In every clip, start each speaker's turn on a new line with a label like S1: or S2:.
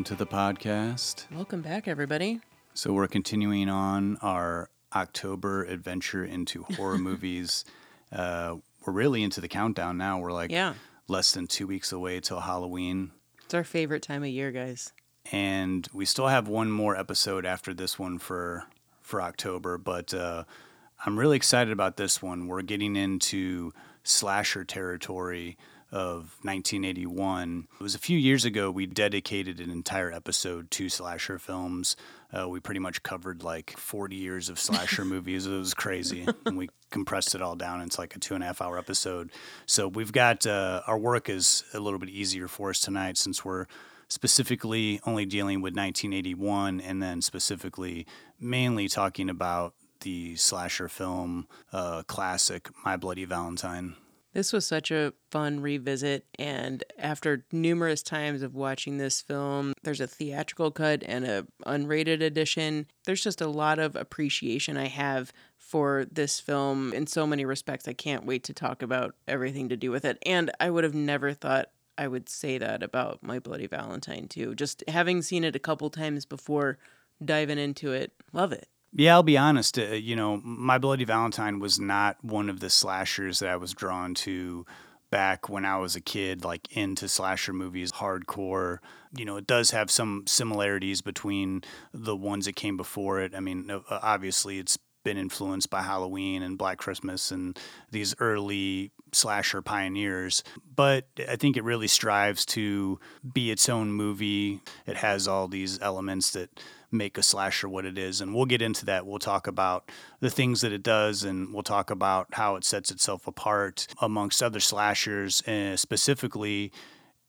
S1: Welcome to the podcast.
S2: Welcome back, everybody.
S1: So, we're continuing on our October adventure into horror movies. Uh, we're really into the countdown now. We're like
S2: Yeah.
S1: less than two weeks away till Halloween.
S2: It's our favorite time of year, guys.
S1: And we still have one more episode after this one for, for October, but uh, I'm really excited about this one. We're getting into slasher territory of 1981. It was a few years ago we dedicated an entire episode to slasher films. Uh, we pretty much covered like 40 years of slasher movies. It was crazy. and we compressed it all down into like a two and a half hour episode. So we've got uh, our work is a little bit easier for us tonight since we're specifically only dealing with 1981 and then specifically mainly talking about the slasher film uh, classic My Bloody Valentine.
S2: This was such a fun revisit, and after numerous times of watching this film, there's a theatrical cut and a unrated edition. There's just a lot of appreciation I have for this film in so many respects. I can't wait to talk about everything to do with it. And I would have never thought I would say that about My Bloody Valentine too. Just having seen it a couple times before diving into it, love it.
S1: Yeah, I'll be honest. Uh, you know, My Bloody Valentine was not one of the slashers that I was drawn to back when I was a kid, like into slasher movies, hardcore. You know, it does have some similarities between the ones that came before it. I mean, obviously, it's been influenced by Halloween and Black Christmas and these early slasher pioneers. But I think it really strives to be its own movie. It has all these elements that make a slasher what it is. And we'll get into that. We'll talk about the things that it does and we'll talk about how it sets itself apart amongst other slashers, uh, specifically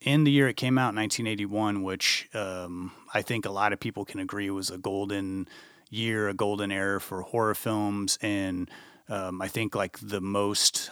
S1: in the year it came out, 1981, which um, I think a lot of people can agree was a golden year, a golden era for horror films. And um, I think like the most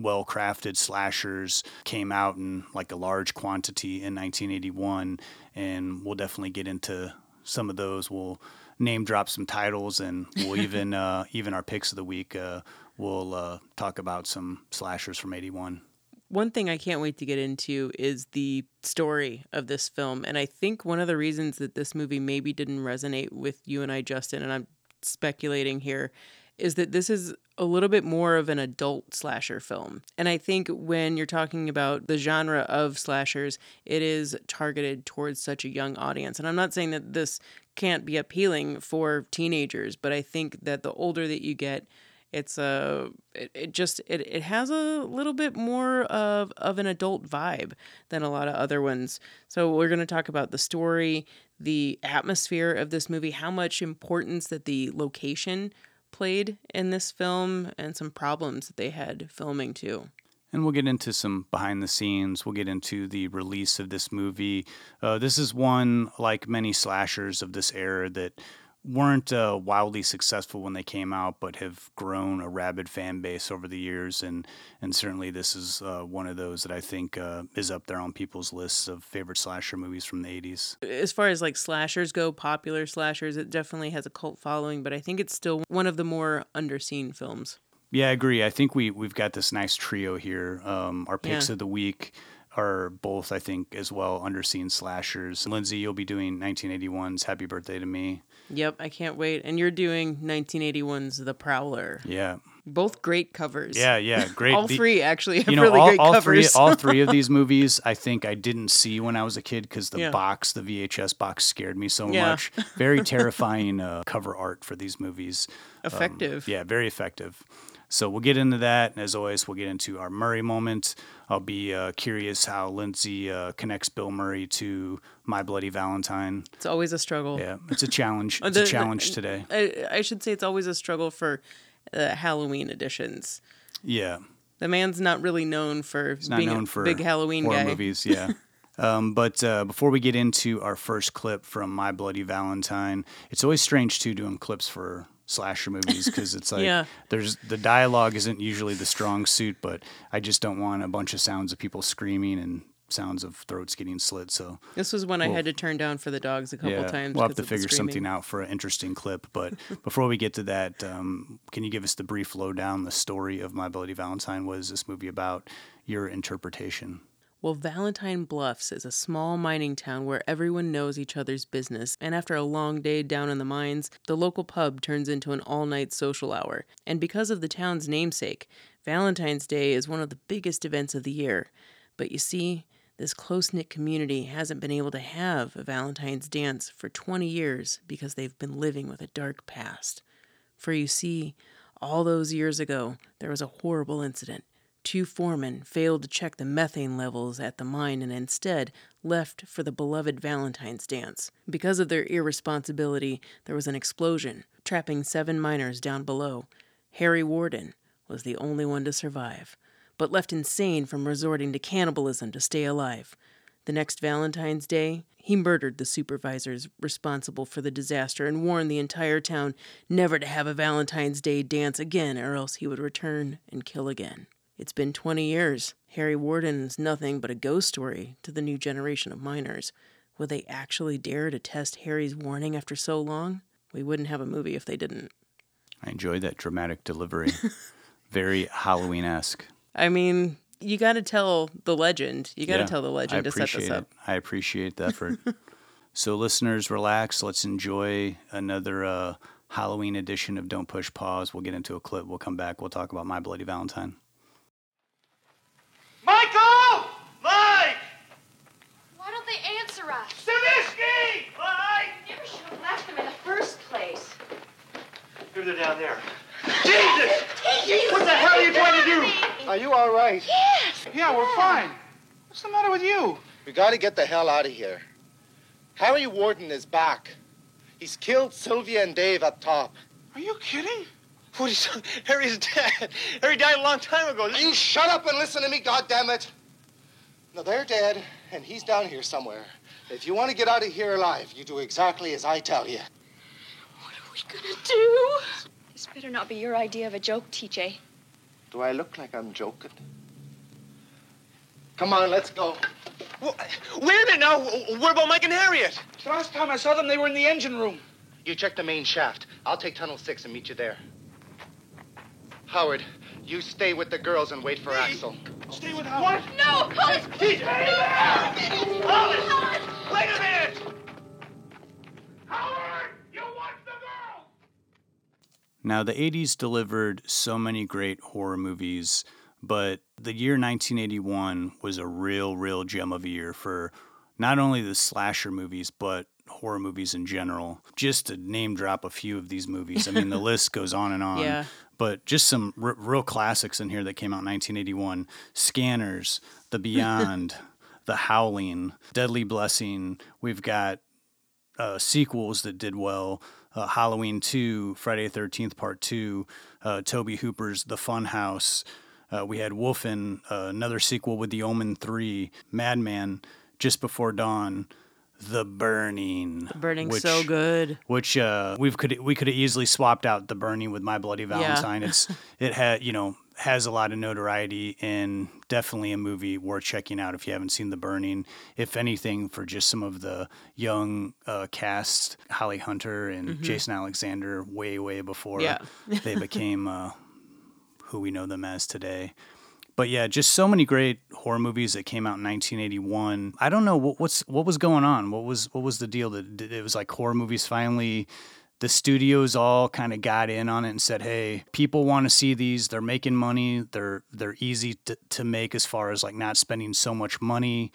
S1: well crafted slashers came out in like a large quantity in 1981. And we'll definitely get into some of those. We'll name drop some titles and we'll even, uh, even our picks of the week, uh, we'll uh, talk about some slashers from 81
S2: one thing I can't wait to get into is the story of this film. And I think one of the reasons that this movie maybe didn't resonate with you and I, Justin, and I'm speculating here, is that this is a little bit more of an adult slasher film. And I think when you're talking about the genre of slashers, it is targeted towards such a young audience. And I'm not saying that this can't be appealing for teenagers, but I think that the older that you get, it's a it, it just it, it has a little bit more of of an adult vibe than a lot of other ones so we're going to talk about the story the atmosphere of this movie how much importance that the location played in this film and some problems that they had filming too
S1: and we'll get into some behind the scenes. We'll get into the release of this movie. Uh, this is one, like many slashers of this era, that weren't uh, wildly successful when they came out, but have grown a rabid fan base over the years, and and certainly this is uh, one of those that I think uh, is up there on people's lists of favorite slasher movies from the '80s.
S2: As far as like slashers go, popular slashers, it definitely has a cult following, but I think it's still one of the more underseen films.
S1: Yeah, I agree. I think we we've got this nice trio here. Um, our picks
S2: Yeah.
S1: of the week are both, I think, as well underseen slashers. Lindsay, you'll be doing 1981's "Happy Birthday to Me."
S2: Yep, I can't wait. And you're doing 1981's The Prowler.
S1: Yeah,
S2: Both great covers.
S1: yeah, yeah. Great.
S2: All
S1: The-
S2: three actually have
S1: you know,
S2: really
S1: all,
S2: great
S1: all three,
S2: covers.
S1: all three of these movies, I think I didn't see when I was a kid because the
S2: Yeah.
S1: box, the VHS box, scared me so
S2: Yeah.
S1: much. Very terrifying uh, cover art for these movies. Um,
S2: Effective.
S1: yeah, very effective. So we'll get into that, and as always, we'll get into our Murray moment. I'll be uh, curious how Lindsay uh, connects Bill Murray to My Bloody Valentine.
S2: It's always a struggle.
S1: Yeah, it's a challenge.
S2: Uh,
S1: It's a
S2: the-
S1: challenge today.
S2: I, I should say it's always a struggle for uh, Halloween editions.
S1: Yeah.
S2: The man's not really known for
S1: He's
S2: being
S1: known
S2: a
S1: for
S2: big Halloween
S1: horror
S2: guy.
S1: movies. Yeah. Um, but uh, before we get into our first clip from My Bloody Valentine, it's always strange too doing clips for slasher movies because it's like
S2: Yeah.
S1: there's the dialogue isn't usually the strong suit, but I just don't want a bunch of sounds of people screaming and sounds of throats getting slit. So
S2: This was one I had to turn down for the dogs a couple times.
S1: we'll have to figure something out for an interesting clip. But before we get to that, um, can you give us the brief lowdown, the story of My Bloody Valentine? What is this movie about? Your interpretation.
S2: Well, Valentine Bluffs is a small mining town where everyone knows each other's business, and after a long day down in the mines, the local pub turns into an all night social hour. And because of the town's namesake, Valentine's Day is one of the biggest events of the year. But you see, this close knit community hasn't been able to have a Valentine's dance for 20 years because they've been living with a dark past. For you see, all those years ago, there was a horrible incident. Two foremen failed to check the methane levels at the mine and instead left for the beloved Valentine's dance. Because of their irresponsibility, there was an explosion, trapping seven miners down below. Harry Warden was the only one to survive, but left insane from resorting to cannibalism to stay alive. The next Valentine's Day, he murdered the supervisors responsible for the disaster and warned the entire town never to have a Valentine's Day dance again, or else he would return and kill again. It's been 20 years. Harry Warden is nothing but a ghost story to the new generation of miners. Will they actually dare to test Harry's warning after so long? We wouldn't have a movie if they didn't.
S1: I enjoyed that dramatic delivery. Very Halloween esque.
S2: I mean, you got to tell the legend. You got to tell the legend to set this up.
S1: It. I appreciate the effort. so, listeners, relax. Let's enjoy another uh, Halloween edition of Don't Push Pause. We'll get into a clip. We'll come back. We'll talk about My Bloody Valentine.
S3: Michael! Mike!
S4: Why don't they answer us?
S3: Stavisky!
S4: Never should have left them in the first place.
S3: Maybe they're down there. Jesus! Jesus! What the hell are you trying to do?
S5: Are you all right? Yes.
S3: Yeah, we're fine. What's the matter with you?
S5: We got to get the hell out of here. Harry Warden is back. He's killed Sylvia and Dave up top.
S3: Are you kidding? What is Harry's dead. Harry died a long time ago. This-
S5: You shut up and listen to me, goddammit. Now they're dead, and he's down here somewhere. If you want to get out of here alive, you do exactly as I tell you.
S4: What are we gonna do? This better not be your idea of a joke, TJ.
S5: Do I look like I'm joking? Come on, let's go.
S3: Wait a minute now. What about Mike and Harriet? The last time I saw them, they were in the engine room.
S5: You check the main shaft. I'll take tunnel six and meet you there. Howard, you stay with the girls and wait for Axel.
S3: Stay with Howard. What?
S4: No, Hollis!
S3: TJ! Hollis! Wait a minute! Howard! You watch the girl!
S1: Now, the 80s delivered so many great horror movies, but the year 1981 was a real, real gem of a year for not only the slasher movies, but horror movies in general. Just to name drop a few of these movies, I mean, the list goes on and on.
S2: Yeah.
S1: But just some r- real classics in here that came out in 1981 Scanners, The Beyond, The Howling, Deadly Blessing. We've got uh, sequels that did well. Uh, Halloween 2, Friday the 13th Part 2, uh, Tobe Hooper's The Fun House. Uh, we had Wolfen, uh, another sequel with The Omen 3, Madman, Just Before Dawn, The Burning. The
S2: Burning so good.
S1: Which uh, we could we could have easily swapped out The Burning with My Bloody Valentine. It's it had you know has a lot of notoriety and definitely a movie worth checking out if you haven't seen The Burning. If anything, for just some of the young uh, cast, Holly Hunter and Jason Alexander, way way before
S2: Yeah.
S1: they became uh, who we know them as today. But yeah, just so many great horror movies that came out in 1981. I don't know what, what's what was going on. What was what was the deal that it was like horror movies finally the studios all kind of got in on it and said, "Hey, people want to see these. They're making money. They're they're easy to, to make as far as like not spending so much money."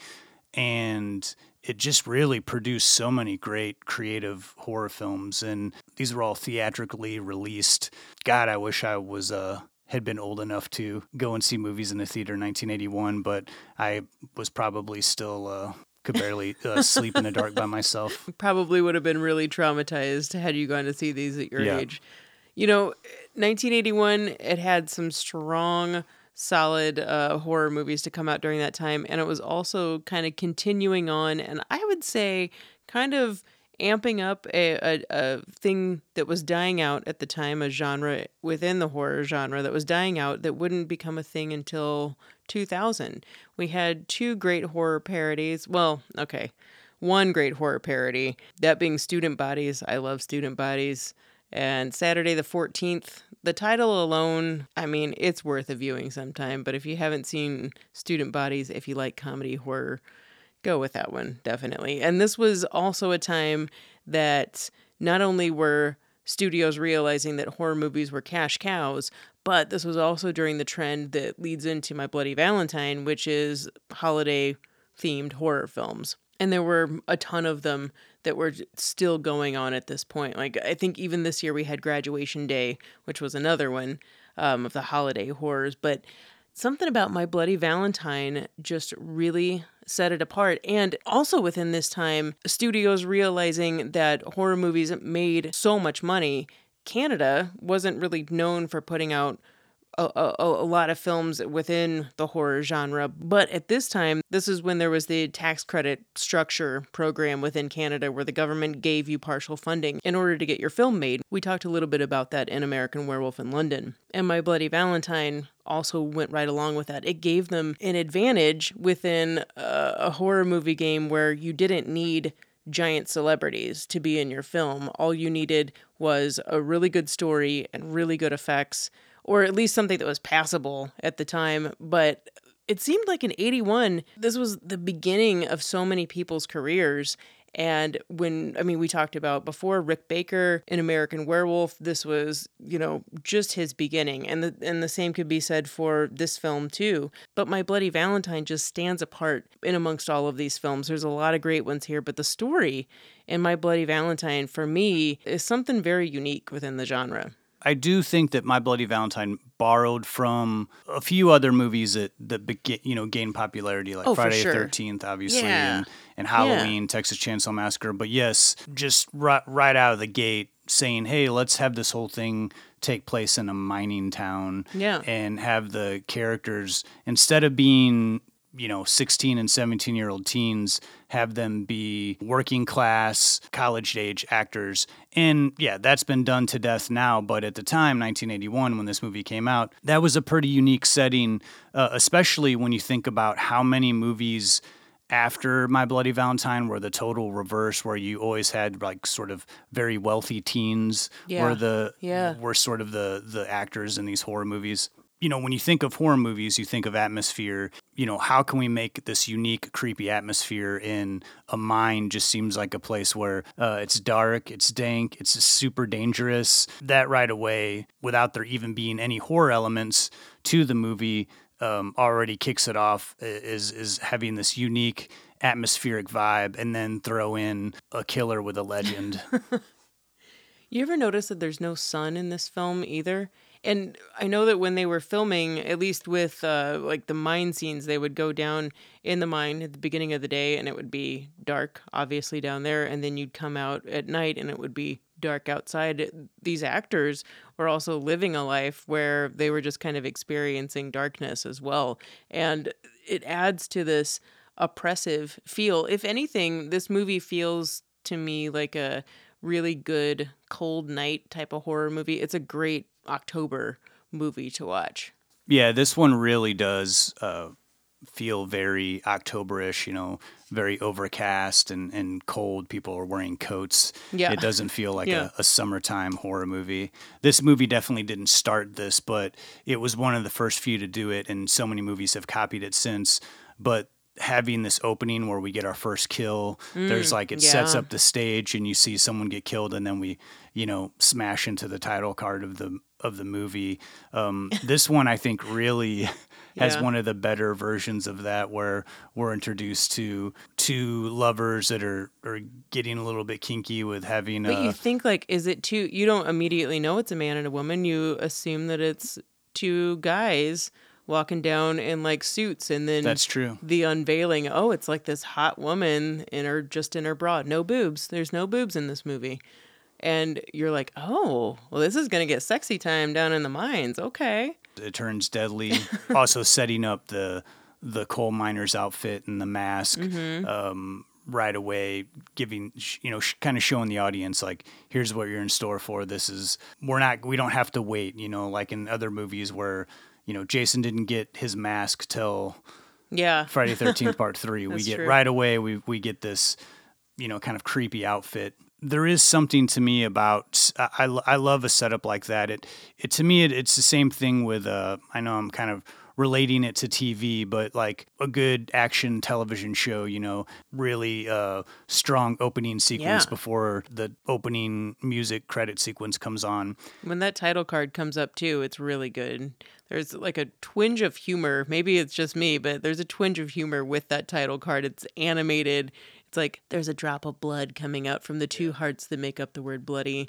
S1: And it just really produced so many great creative horror films and these were all theatrically released. God, I wish I was uh had been old enough to go and see movies in the theater in 1981, but I was probably still uh, could barely uh, sleep in the dark by myself.
S2: Probably would have been really traumatized had you gone to see these at your
S1: Yeah.
S2: age. You know, 1981, it had some strong solid uh, horror movies to come out during that time. And it was also kind of continuing on, and I would say kind of amping up a, a, a thing that was dying out at the time, a genre within the horror genre that was dying out that wouldn't become a thing until 2000. We had two great horror parodies. Well, okay, one great horror parody, that being Student Bodies. I love Student Bodies. And Saturday the 14th, the title alone, I mean, it's worth a viewing sometime. But if you haven't seen Student Bodies, if you like comedy horror, go with that one, definitely. And this was also a time that not only were studios realizing that horror movies were cash cows, but this was also during the trend that leads into My Bloody Valentine, which is holiday themed horror films. And there were a ton of them that were still going on at this point. Like, I think even this year we had Graduation Day, which was another one um, of the holiday horrors. But something about My Bloody Valentine just really set it apart. And also within this time, studios realizing that horror movies made so much money. Canada wasn't really known for putting out a, a, a, lot of films within the horror genre. But at this time, this is when there was the tax credit structure program within Canada where the government gave you partial funding in order to get your film made. We talked a little bit about that in American Werewolf in London. And My Bloody Valentine also went right along with that. It gave them an advantage within a, a horror movie game where you didn't need giant celebrities to be in your film. All you needed was a really good story and really good effects or at least something that was passable at the time. But it seemed like in 81, this was the beginning of so many people's careers. And when, I mean, we talked about before Rick Baker in American Werewolf, this was, you know, just his beginning. And the, and the same could be said for this film too. But My Bloody Valentine just stands apart in amongst all of these films. There's a lot of great ones here, but the story in My Bloody Valentine, for me, is something very unique within the genre.
S1: I do think that My Bloody Valentine borrowed from a few other movies that that begin, you know gained popularity, like
S2: Oh,
S1: Friday the Thirteenth, obviously,
S2: Yeah.
S1: and, and Halloween, Texas Chainsaw Massacre. But yes, just right right out of the gate, saying, "Hey, let's have this whole thing take place in a mining town,
S2: Yeah.
S1: and have the characters instead of being." You know, 16 and 17 year old teens have them be working class, college age actors. And yeah, that's been done to death now. But at the time, 1981, when this movie came out, that was a pretty unique setting, uh, especially when you think about how many movies after My Bloody Valentine were the total reverse, where you always had like sort of very wealthy teens
S2: Yeah.
S1: were the
S2: Yeah.
S1: were sort of the the actors in these horror movies. You know, when you think of horror movies, you think of atmosphere. You know, how can we make this unique, creepy atmosphere in a mine? Just seems like a place where uh, it's dark, it's dank, it's super dangerous. That right away, without there even being any horror elements to the movie, um, already kicks it off. Is is having this unique atmospheric vibe, and then throw in a killer with a legend.
S2: You ever notice that there's no sun in this film either? And I know that when they were filming, at least with uh, like the mine scenes, they would go down in the mine at the beginning of the day and it would be dark, obviously, down there. And then you'd come out at night and it would be dark outside. These actors were also living a life where they were just kind of experiencing darkness as well. And it adds to this oppressive feel. If anything, this movie feels to me like a really good cold night type of horror movie. It's a great October movie to watch.
S1: Yeah, this one really does uh, feel very Octoberish. You know, very overcast and, and cold. People are wearing coats.
S2: Yeah.
S1: it doesn't feel like
S2: Yeah.
S1: a, a summertime horror movie. This movie definitely didn't start this, but it was one of the first few to do it, and so many movies have copied it since. But having this opening where we get our first kill, there's like it sets
S2: Mm,
S1: up the stage, and you see someone get killed, and then we, you know, smash into the title card of the of the movie. Um, this one, I think, really has
S2: Yeah.
S1: one of the better versions of that, where we're introduced to two lovers that are are getting a little bit kinky with having.
S2: But
S1: uh,
S2: you think like is it two you don't immediately know it's a man and a woman. You assume that it's two guys walking down in like suits and then
S1: That's true.
S2: the unveiling, oh, it's like this hot woman in her just in her bra. No boobs. There's no boobs in this movie. And you're like, oh, well, this is gonna get sexy time down in the mines. Okay.
S1: It turns deadly. also setting up the the coal miner's outfit and the mask um, right away, giving you know sh- kind of showing the audience like here's what you're in store for. This is we're not we don't have to wait. You know, like in other movies where you know Jason didn't get his mask till
S2: Yeah.
S1: Friday Thirteenth Part Three. we get
S2: true.
S1: right away. We we get this, you know, kind of creepy outfit. There is something to me about I, I, I love a setup like that. It it to me it, it's the same thing with uh I know I'm kind of relating it to TV, but like a good action television show, you know, really uh strong opening sequence
S2: Yeah.
S1: before the opening music credit sequence comes on.
S2: When that title card comes up too, it's really good. There's like a twinge of humor. Maybe it's just me, but there's a twinge of humor with that title card. It's animated. It's like there's a drop of blood coming out from the two hearts that make up the word bloody.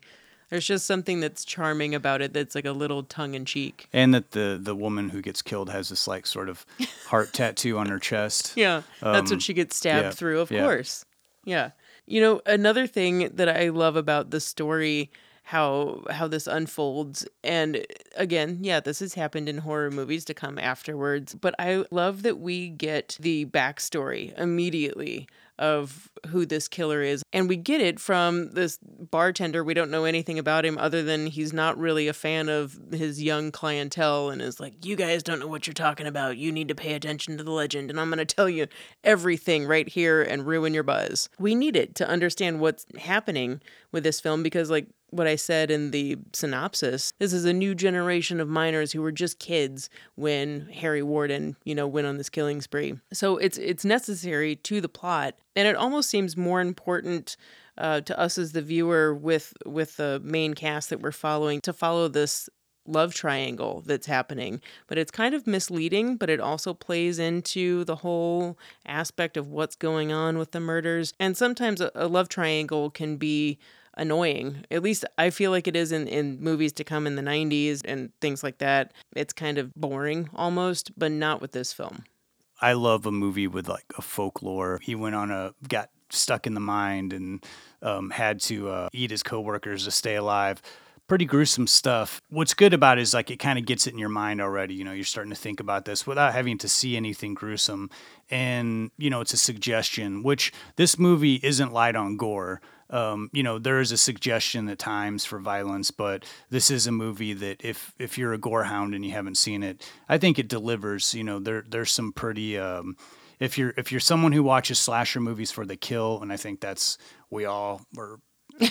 S2: There's just something that's charming about it that's like a little tongue in cheek.
S1: And that the the woman who gets killed has this like sort of heart tattoo on her chest.
S2: Yeah, that's
S1: Um,
S2: what she gets stabbed
S1: yeah,
S2: through, of
S1: yeah.
S2: course. Yeah. You know, another thing that I love about the story how how this unfolds and again, yeah, this has happened in horror movies to come afterwards, but I love that we get the backstory immediately of who this killer is. And we get it from this bartender. We don't know anything about him other than he's not really a fan of his young clientele and is like, You guys don't know what you're talking about. You need to pay attention to the legend. And I'm going to tell you everything right here and ruin your buzz. We need it to understand what's happening with this film because, like, what I said in the synopsis, this is a new generation of miners who were just kids when Harry Warden, you know, went on this killing spree. So it's it's necessary to the plot, and it almost seems more important uh, to us as the viewer with with the main cast that we're following to follow this love triangle that's happening but it's kind of misleading but it also plays into the whole aspect of what's going on with the murders and sometimes a, a love triangle can be annoying at least i feel like it is in, in movies to come in the 90s and things like that it's kind of boring almost but not with this film
S1: I love a movie with like a folklore. He went on a got stuck in the mind and um, had to uh, eat his coworkers to stay alive. Pretty gruesome stuff. What's good about it is like it kind of gets it in your mind already. You know, you're starting to think about this without having to see anything gruesome. And, you know, it's a suggestion, which this movie isn't light on gore. Um, you know, there is a suggestion at times for violence, but this is a movie that if if you're a gore hound and you haven't seen it, I think it delivers. You know, there there's some pretty um, if you're if you're someone who watches slasher movies for the kill, and I think that's we all were.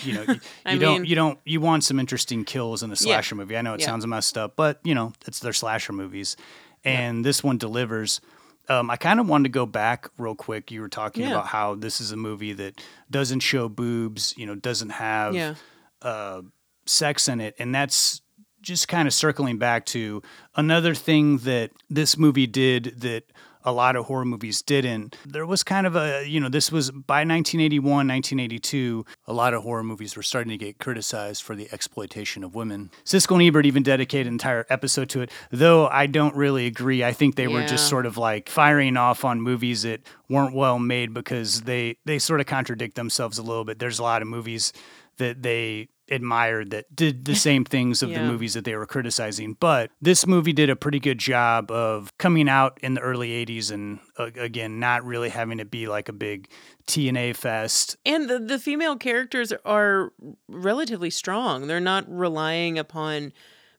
S1: You know, you, you don't
S2: mean-
S1: you don't you want some interesting kills in a slasher movie. I know it
S2: Yeah.
S1: sounds messed up, but you know it's their slasher movies, and this one delivers. Um, I kind of wanted to go back real quick. You were talking
S2: Yeah.
S1: about how this is a movie that doesn't show boobs, you know, doesn't have
S2: yeah
S1: uh, sex in it, and that's just kind of circling back to another thing that this movie did that a lot of horror movies didn't. There was kind of a, you know, this was by 1981, 1982, a lot of horror movies were starting to get criticized for the exploitation of women. Siskel and Ebert even dedicated an entire episode to it, though I don't really agree. I think they were just sort of like firing off on movies that weren't well made because they they sort of contradict themselves a little bit. There's a lot of movies that they admired that did the same things of the movies that they were criticizing. But this movie did a pretty good job of coming out in the early 80s and uh, again, not really having it be like a big TNA fest.
S2: And the, the female characters are relatively strong. They're not relying upon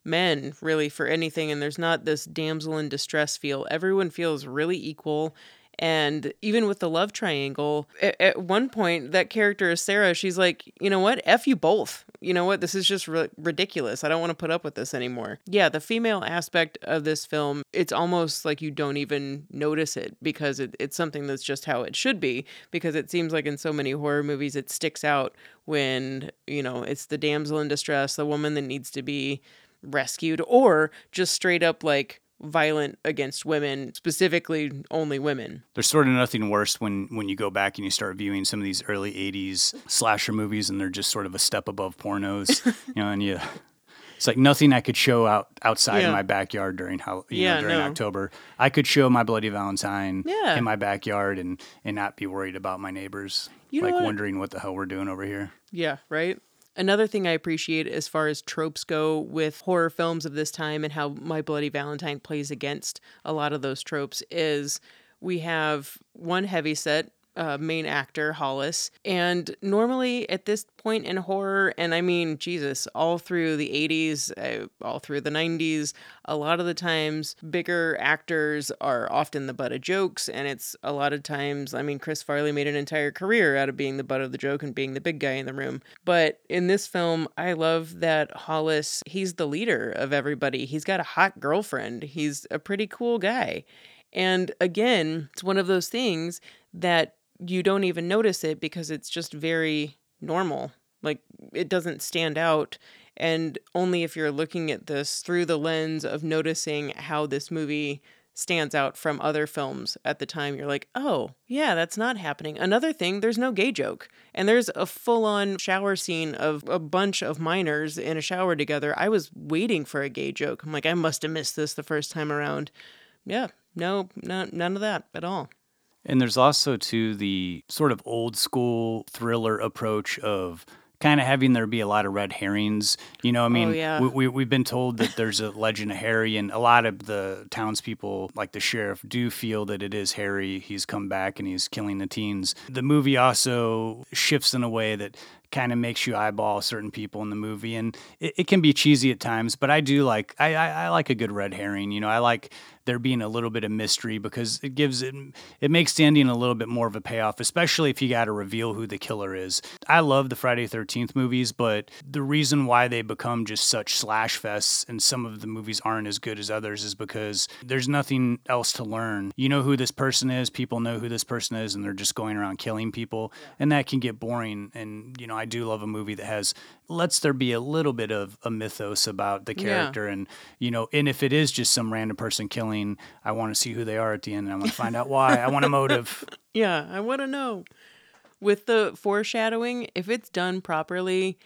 S2: men really for anything. And there's not this damsel in distress feel. Everyone feels really equal. And even with the love triangle, at, at one point, that character is Sarah. She's like, you know what? F you both. You know what? This is just ri- ridiculous. I don't want to put up with this anymore. Yeah, the female aspect of this film, it's almost like you don't even notice it because it, it's something that's just how it should be. Because it seems like in so many horror movies, it sticks out when, you know, it's the damsel in distress, the woman that needs to be rescued, or just straight up like violent against women, specifically only women.
S1: There's sort of nothing worse when when you go back and you start viewing some of these early 80s slasher movies and they're just sort of a step above pornos, you know, and you it's like nothing I could show out outside
S2: Yeah.
S1: in my backyard during how you
S2: Yeah,
S1: know during
S2: no.
S1: October. I could show my Bloody Valentine
S2: Yeah.
S1: in my backyard and and not be worried about my neighbors
S2: You
S1: like
S2: what?
S1: wondering what the hell we're doing over here.
S2: Yeah, right? Another thing I appreciate as far as tropes go with horror films of this time and how My Bloody Valentine plays against a lot of those tropes is we have one heavy set uh, main actor, Hollis. And normally at this point in horror, and I mean, Jesus, all through the 80s, uh, all through the 90s, a lot of the times bigger actors are often the butt of jokes. And it's a lot of times, I mean, Chris Farley made an entire career out of being the butt of the joke and being the big guy in the room. But in this film, I love that Hollis, he's the leader of everybody. He's got a hot girlfriend, he's a pretty cool guy. And again, it's one of those things that you don't even notice it because it's just very normal. Like it doesn't stand out. And only if you're looking at this through the lens of noticing how this movie stands out from other films at the time, you're like, oh, yeah, that's not happening. Another thing, there's no gay joke. And there's a full on shower scene of a bunch of miners in a shower together. I was waiting for a gay joke. I'm like, I must have missed this the first time around. Yeah, no, no none of that at all.
S1: And there's also to the sort of old school thriller approach of kind of having there be a lot of red herrings. You know, I oh, mean,
S2: oh, yeah.
S1: we, we, have been told that there's a legend of Harry, and a lot of the townspeople, like the sheriff, do feel that it is Harry. He's come back and he's killing the teens. The movie also shifts in a way that kind of makes you eyeball certain people in the movie and it, it, can be cheesy at times but i do like I, I, I like a good red herring you know i like there being a little bit of mystery because it gives it it makes the ending a little bit more of a payoff, especially if you got to reveal who the killer is. I love the Friday Thirteenth movies, but the reason why they become just such slash fests and some of the movies aren't as good as others is because there's nothing else to learn. You know who this person is, people know who this person is, and they're just going around killing people, and that can get boring. And you know, I do love a movie that has lets there be a little bit of a mythos about the character, yeah. and you know, and if it is just some random person killing I want to see who they are at the end and I want to find out why. I want a motive.
S2: Yeah, I want to know. With the foreshadowing, if it's done properly,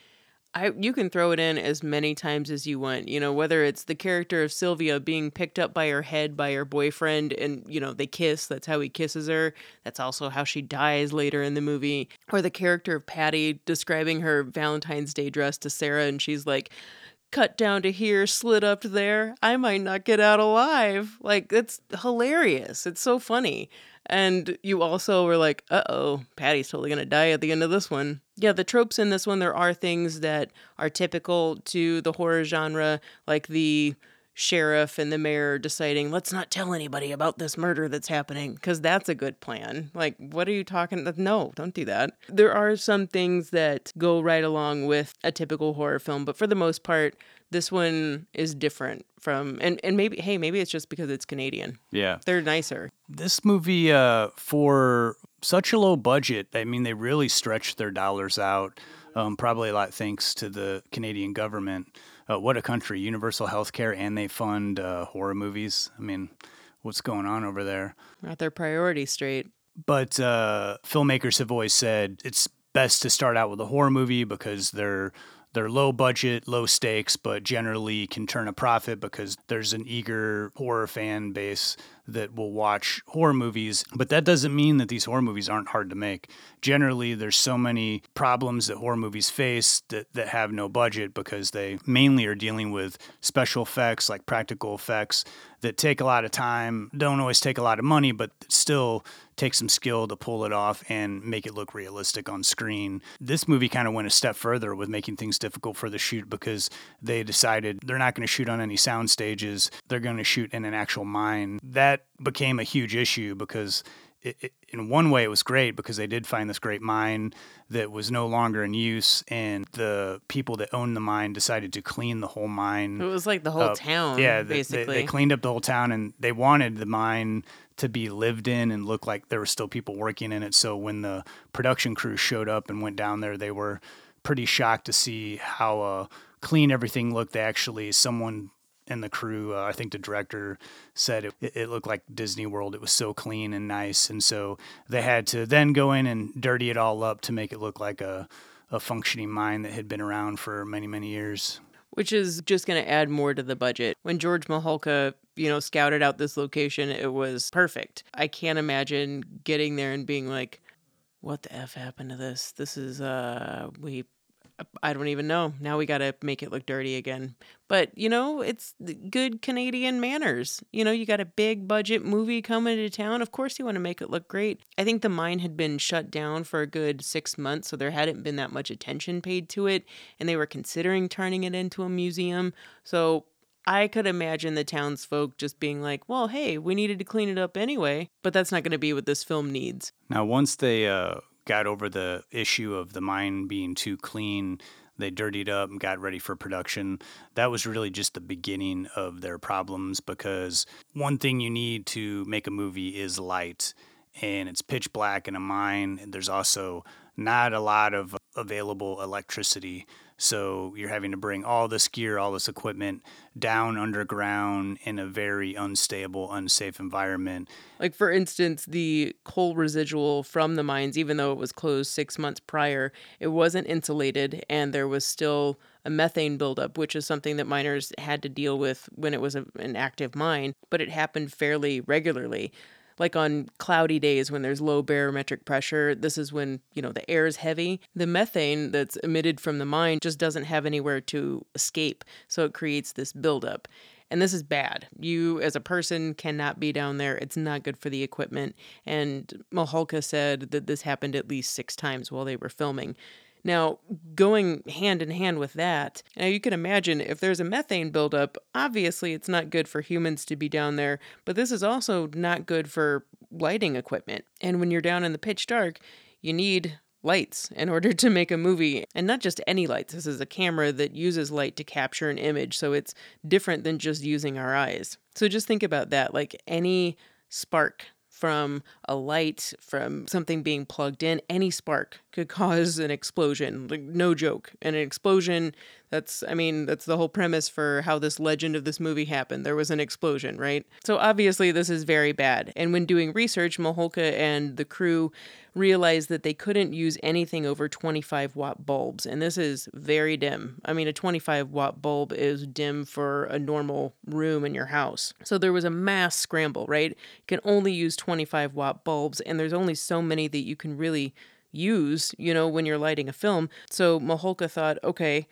S2: I you can throw it in as many times as you want. You know, whether it's the character of Sylvia being picked up by her head by her boyfriend and, you know, they kiss, that's how he kisses her. That's also how she dies later in the movie. Or the character of Patty describing her Valentine's Day dress to Sarah and she's like, cut down to here, slit up there. I might not get out alive. Like, it's hilarious. It's so funny. And you also were like, uh oh, Patty's totally going to die at the end of this one. Yeah, the tropes in this one, there are things that are typical to the horror genre, like the sheriff and the mayor deciding, let's not tell anybody about this murder that's happening, because that's a good plan. Like, what are you talking? No, don't do that. There are some things that go right along with a typical horror film, but for the most part, this one is different from and and maybe hey maybe it's just because it's Canadian.
S1: Yeah.
S2: They're nicer.
S1: This movie uh for such a low budget, I mean they really stretched their dollars out. Um, probably a lot thanks to the Canadian government uh, what a country, universal health care, and they fund uh, horror movies. I mean, what's going on over there?
S2: Got their priorities straight.
S1: But uh, filmmakers have always said it's best to start out with a horror movie because they're they're low budget, low stakes, but generally can turn a profit because there's an eager horror fan base that will watch horror movies. But that doesn't mean that these horror movies aren't hard to make. Generally, there's so many problems that horror movies face that, that have no budget because they mainly are dealing with special effects, like practical effects, that take a lot of time, don't always take a lot of money, but still take some skill to pull it off and make it look realistic on screen. This movie kind of went a step further with making things difficult for the shoot because they decided they're not going to shoot on any sound stages, they're going to shoot in an actual mine. That became a huge issue because it, it, in one way, it was great because they did find this great mine that was no longer in use, and the people that owned the mine decided to clean the whole mine.
S2: It was like the whole
S1: up.
S2: town.
S1: Yeah,
S2: basically,
S1: they, they, cleaned up the whole town, and they wanted the mine to be lived in and look like there were still people working in it. So when the production crew showed up and went down there, they were pretty shocked to see how uh, clean everything looked. They actually someone and the crew. Uh, I think the director said it, it looked like Disney World. It was so clean and nice, and so they had to then go in and dirty it all up to make it look like a a functioning mine that had been around for many many years.
S2: Which is just going to add more to the budget. When George Mihalka, you know, scouted out this location, it was perfect. I can't imagine getting there and being like, "What the f happened to this? This is uh, we I don't even know. Now we got to make it look dirty again. But, you know, it's good Canadian manners. You know, you got a big budget movie coming to town. Of course, you want to make it look great. I think the mine had been shut down for a good six months, so there hadn't been that much attention paid to it. And they were considering turning it into a museum. So I could imagine the townsfolk just being like, well, hey, we needed to clean it up anyway. But that's not going to be what this film needs.
S1: Now, once they uh, got over the issue of the mine being too clean, they dirtied up and got ready for production. That was really just the beginning of their problems because one thing you need to make a movie is light, and it's pitch black in a mine. And there's also not a lot of available electricity. So you're having to bring all this gear, all this equipment down underground in a very unstable, unsafe environment.
S2: Like, for instance, the coal residual from the mines, even though it was closed six months prior, it wasn't insulated and there was still a methane buildup, which is something that miners had to deal with when it was a, an active mine, but it happened fairly regularly like on cloudy days when there's low barometric pressure, this is when, you know, the air is heavy. The methane that's emitted from the mine just doesn't have anywhere to escape. So it creates this buildup. And this is bad. You, as a person, cannot be down there. It's not good for the equipment. And Mihalka said that this happened at least six times while they were filming. Now, going hand in hand with that, now you can imagine if there's a methane buildup, obviously it's not good for humans to be down there, but this is also not good for lighting equipment. And when you're down in the pitch dark, you need lights in order to make a movie. And not just any lights, this is a camera that uses light to capture an image, so it's different than just using our eyes. So just think about that like any spark from a light, from something being plugged in, any spark could cause an explosion. Like, no joke. And an explosion, that's, I mean, that's the whole premise for how this legend of this movie happened. There was an explosion, right? So obviously, this is very bad. And when doing research, Mihalka and the crew realized that they couldn't use anything over 25 watt bulbs. And this is very dim. I mean, a 25 watt bulb is dim for a normal room in your house. So there was a mass scramble, right? You can only use 25 watt bulbs, and there's only so many that you can really use, you know, when you're lighting a film. So Mihalka thought, okay,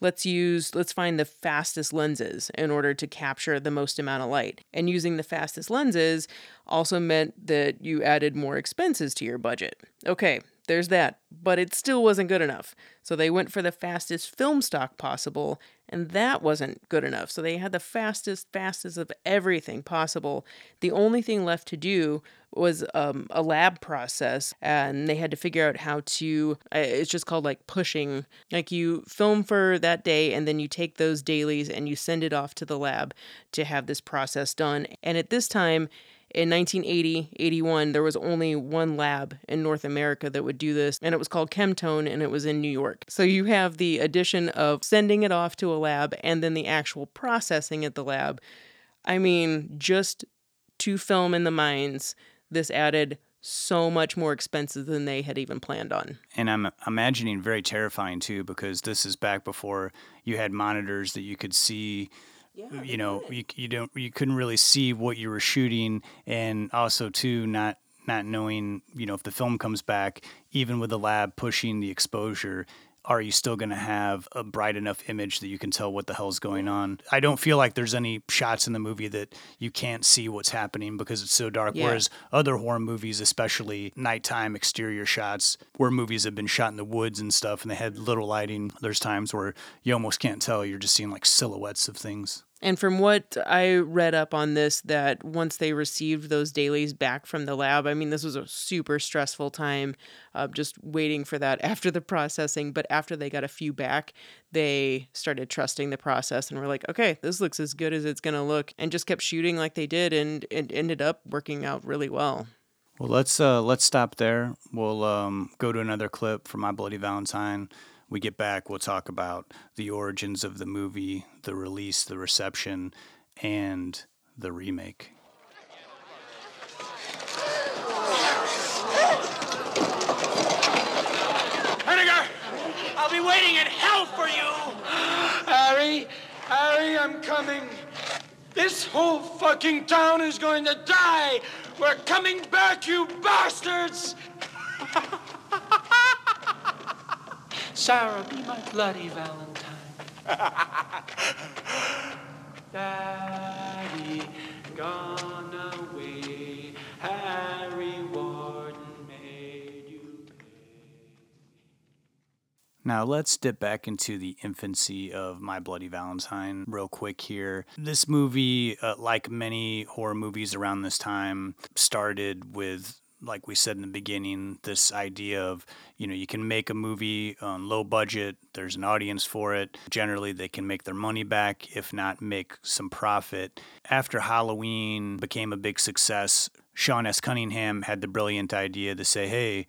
S2: let's use let's find the fastest lenses in order to capture the most amount of light. And using the fastest lenses also meant that you added more expenses to your budget. Okay, there's that, but it still wasn't good enough. So they went for the fastest film stock possible, and that wasn't good enough. So they had the fastest, fastest of everything possible. The only thing left to do was um, a lab process, and they had to figure out how to. Uh, it's just called like pushing. Like you film for that day, and then you take those dailies and you send it off to the lab to have this process done. And at this time, in 1980, 81, there was only one lab in North America that would do this, and it was called Chemtone, and it was in New York. So you have the addition of sending it off to a lab and then the actual processing at the lab. I mean, just to film in the mines, this added so much more expenses than they had even planned on.
S1: And I'm imagining very terrifying too, because this is back before you had monitors that you could see yeah, you know, you, you don't you couldn't really see what you were shooting, and also too not not knowing you know if the film comes back, even with the lab pushing the exposure. Are you still going to have a bright enough image that you can tell what the hell's going on? I don't feel like there's any shots in the movie that you can't see what's happening because it's so dark. Yeah. Whereas other horror movies, especially nighttime exterior shots, where movies have been shot in the woods and stuff and they had little lighting, there's times where you almost can't tell. You're just seeing like silhouettes of things.
S2: And from what I read up on this, that once they received those dailies back from the lab, I mean, this was a super stressful time uh, just waiting for that after the processing. But after they got a few back, they started trusting the process and were like, okay, this looks as good as it's going to look, and just kept shooting like they did, and it ended up working out really well.
S1: Well, let's uh, let's stop there. We'll um, go to another clip from My Bloody Valentine we get back, we'll talk about the origins of the movie, the release, the reception, and the remake.
S3: Hanniger, I'll be waiting in hell for you! Harry, Harry, I'm coming. This whole fucking town is going to die! We're coming back, you bastards! Sarah, be my bloody Valentine. Daddy, gone away. Harry Warden made you
S1: Now, let's dip back into the infancy of My Bloody Valentine real quick here. This movie, uh, like many horror movies around this time, started with, like we said in the beginning, this idea of, you know, you can make a movie on low budget, there's an audience for it. Generally, they can make their money back, if not make some profit. After Halloween became a big success, Sean S. Cunningham had the brilliant idea to say, hey,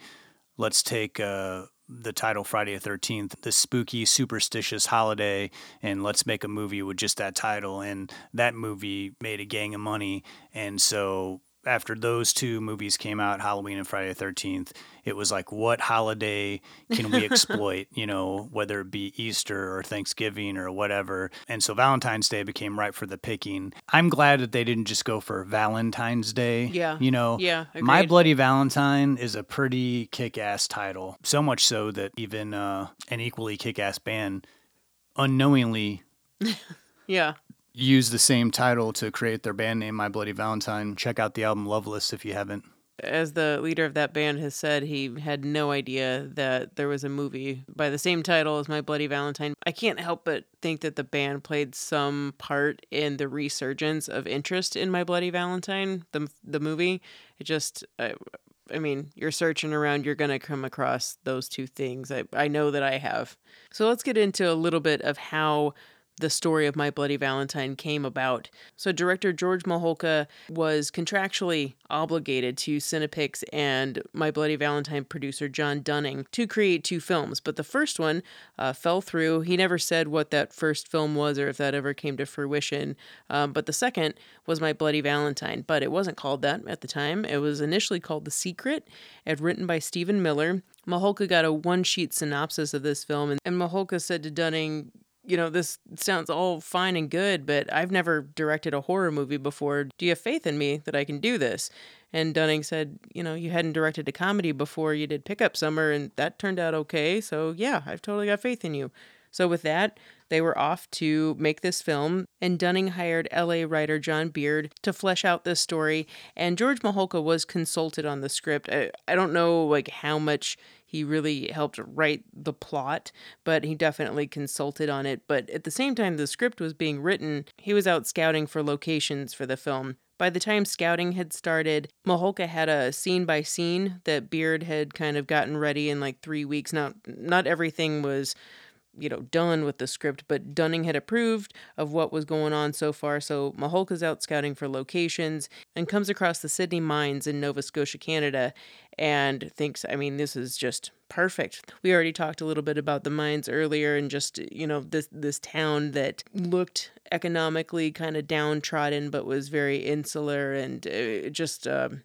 S1: let's take uh, the title Friday the 13th, the spooky, superstitious holiday, and let's make a movie with just that title. And that movie made a gang of money. And so after those two movies came out, Halloween and Friday the 13th, it was like, what holiday can we exploit, you know, whether it be Easter or Thanksgiving or whatever. And so Valentine's Day became ripe for the picking. I'm glad that they didn't just go for Valentine's Day.
S2: Yeah.
S1: You know,
S2: Yeah,
S1: My. Bloody Valentine is a pretty kick ass title. So much so that even uh, an equally kick ass band unknowingly
S2: Yeah.
S1: Used the same title to create their band name, My Bloody Valentine. Check out the album Loveless if you haven't.
S2: As the leader of that band has said, he had no idea that there was a movie by the same title as My Bloody Valentine. I can't help but think that the band played some part in the resurgence of interest in My Bloody Valentine, the the movie. It just, I, I mean, you're searching around, you're gonna come across those two things. I I know that I have. So let's get into a little bit of how the story of My Bloody Valentine came about. So, director George Mihalka was contractually obligated to Cinepix and My Bloody Valentine producer John Dunning to create two films, but the first one uh, fell through. He never said what that first film was or if that ever came to fruition. Um, but the second was My Bloody Valentine, but it wasn't called that at the time. It was initially called The Secret and written by Stephen Miller. Mihalka got a one sheet synopsis of this film, and, and Mihalka said to Dunning, you know, this sounds all fine and good, but I've never directed a horror movie before. Do you have faith in me that I can do this? And Dunning said, you know, you hadn't directed a comedy before you did Pickup Summer, and that turned out okay. So, yeah, I've totally got faith in you. So, with that, they were off to make this film, and Dunning hired LA writer John Beard to flesh out this story. And George Mihalka was consulted on the script. I, I don't know like how much he really helped write the plot, but he definitely consulted on it. But at the same time the script was being written, he was out scouting for locations for the film. By the time scouting had started, Mihalka had a scene by scene that Beard had kind of gotten ready in like three weeks. Now, not everything was you know, done with the script, but Dunning had approved of what was going on so far. So Mihalka's out scouting for locations and comes across the Sydney Mines in Nova Scotia, Canada, and thinks, I mean, this is just perfect. We already talked a little bit about the mines earlier and just, you know, this this town that looked economically kind of downtrodden but was very insular and uh, just um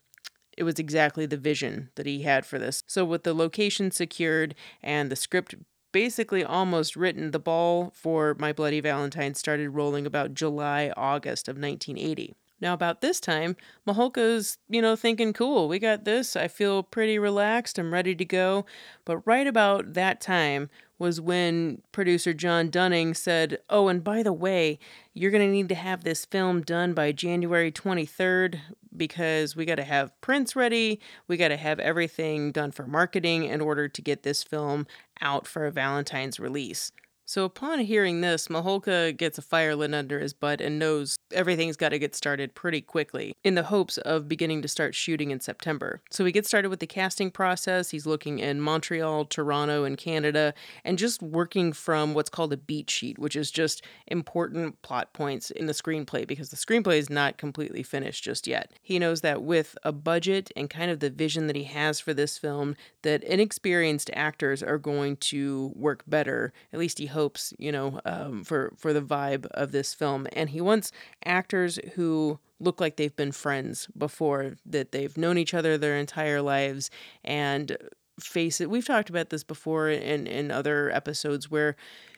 S2: it was exactly the vision that he had for this. So, with the location secured and the script basically almost written, the ball for My Bloody Valentine started rolling about July, August of 1980. Now, about this time, Mihalka's, you know, thinking, cool, we got this. I feel pretty relaxed. I'm ready to go. But right about that time was when producer John Dunning said, oh, and by the way, you're going to need to have this film done by January 23rd because we got to have prints ready. We got to have everything done for marketing in order to get this film out for a Valentine's release. So upon hearing this, Mihalka gets a fire lit under his butt and knows everything's got to get started pretty quickly in the hopes of beginning to start shooting in September. So we get started with the casting process. He's looking in Montreal, Toronto, and Canada, and just working from what's called a beat sheet, which is just important plot points in the screenplay because the screenplay is not completely finished just yet. He knows that with a budget and kind of the vision that he has for this film, that inexperienced actors are going to work better. At least he hopes, you know, um, for for the vibe of this film, and he wants actors who look like they've been friends before, that they've known each other their entire lives, and face it. We've talked about this before in in other episodes where,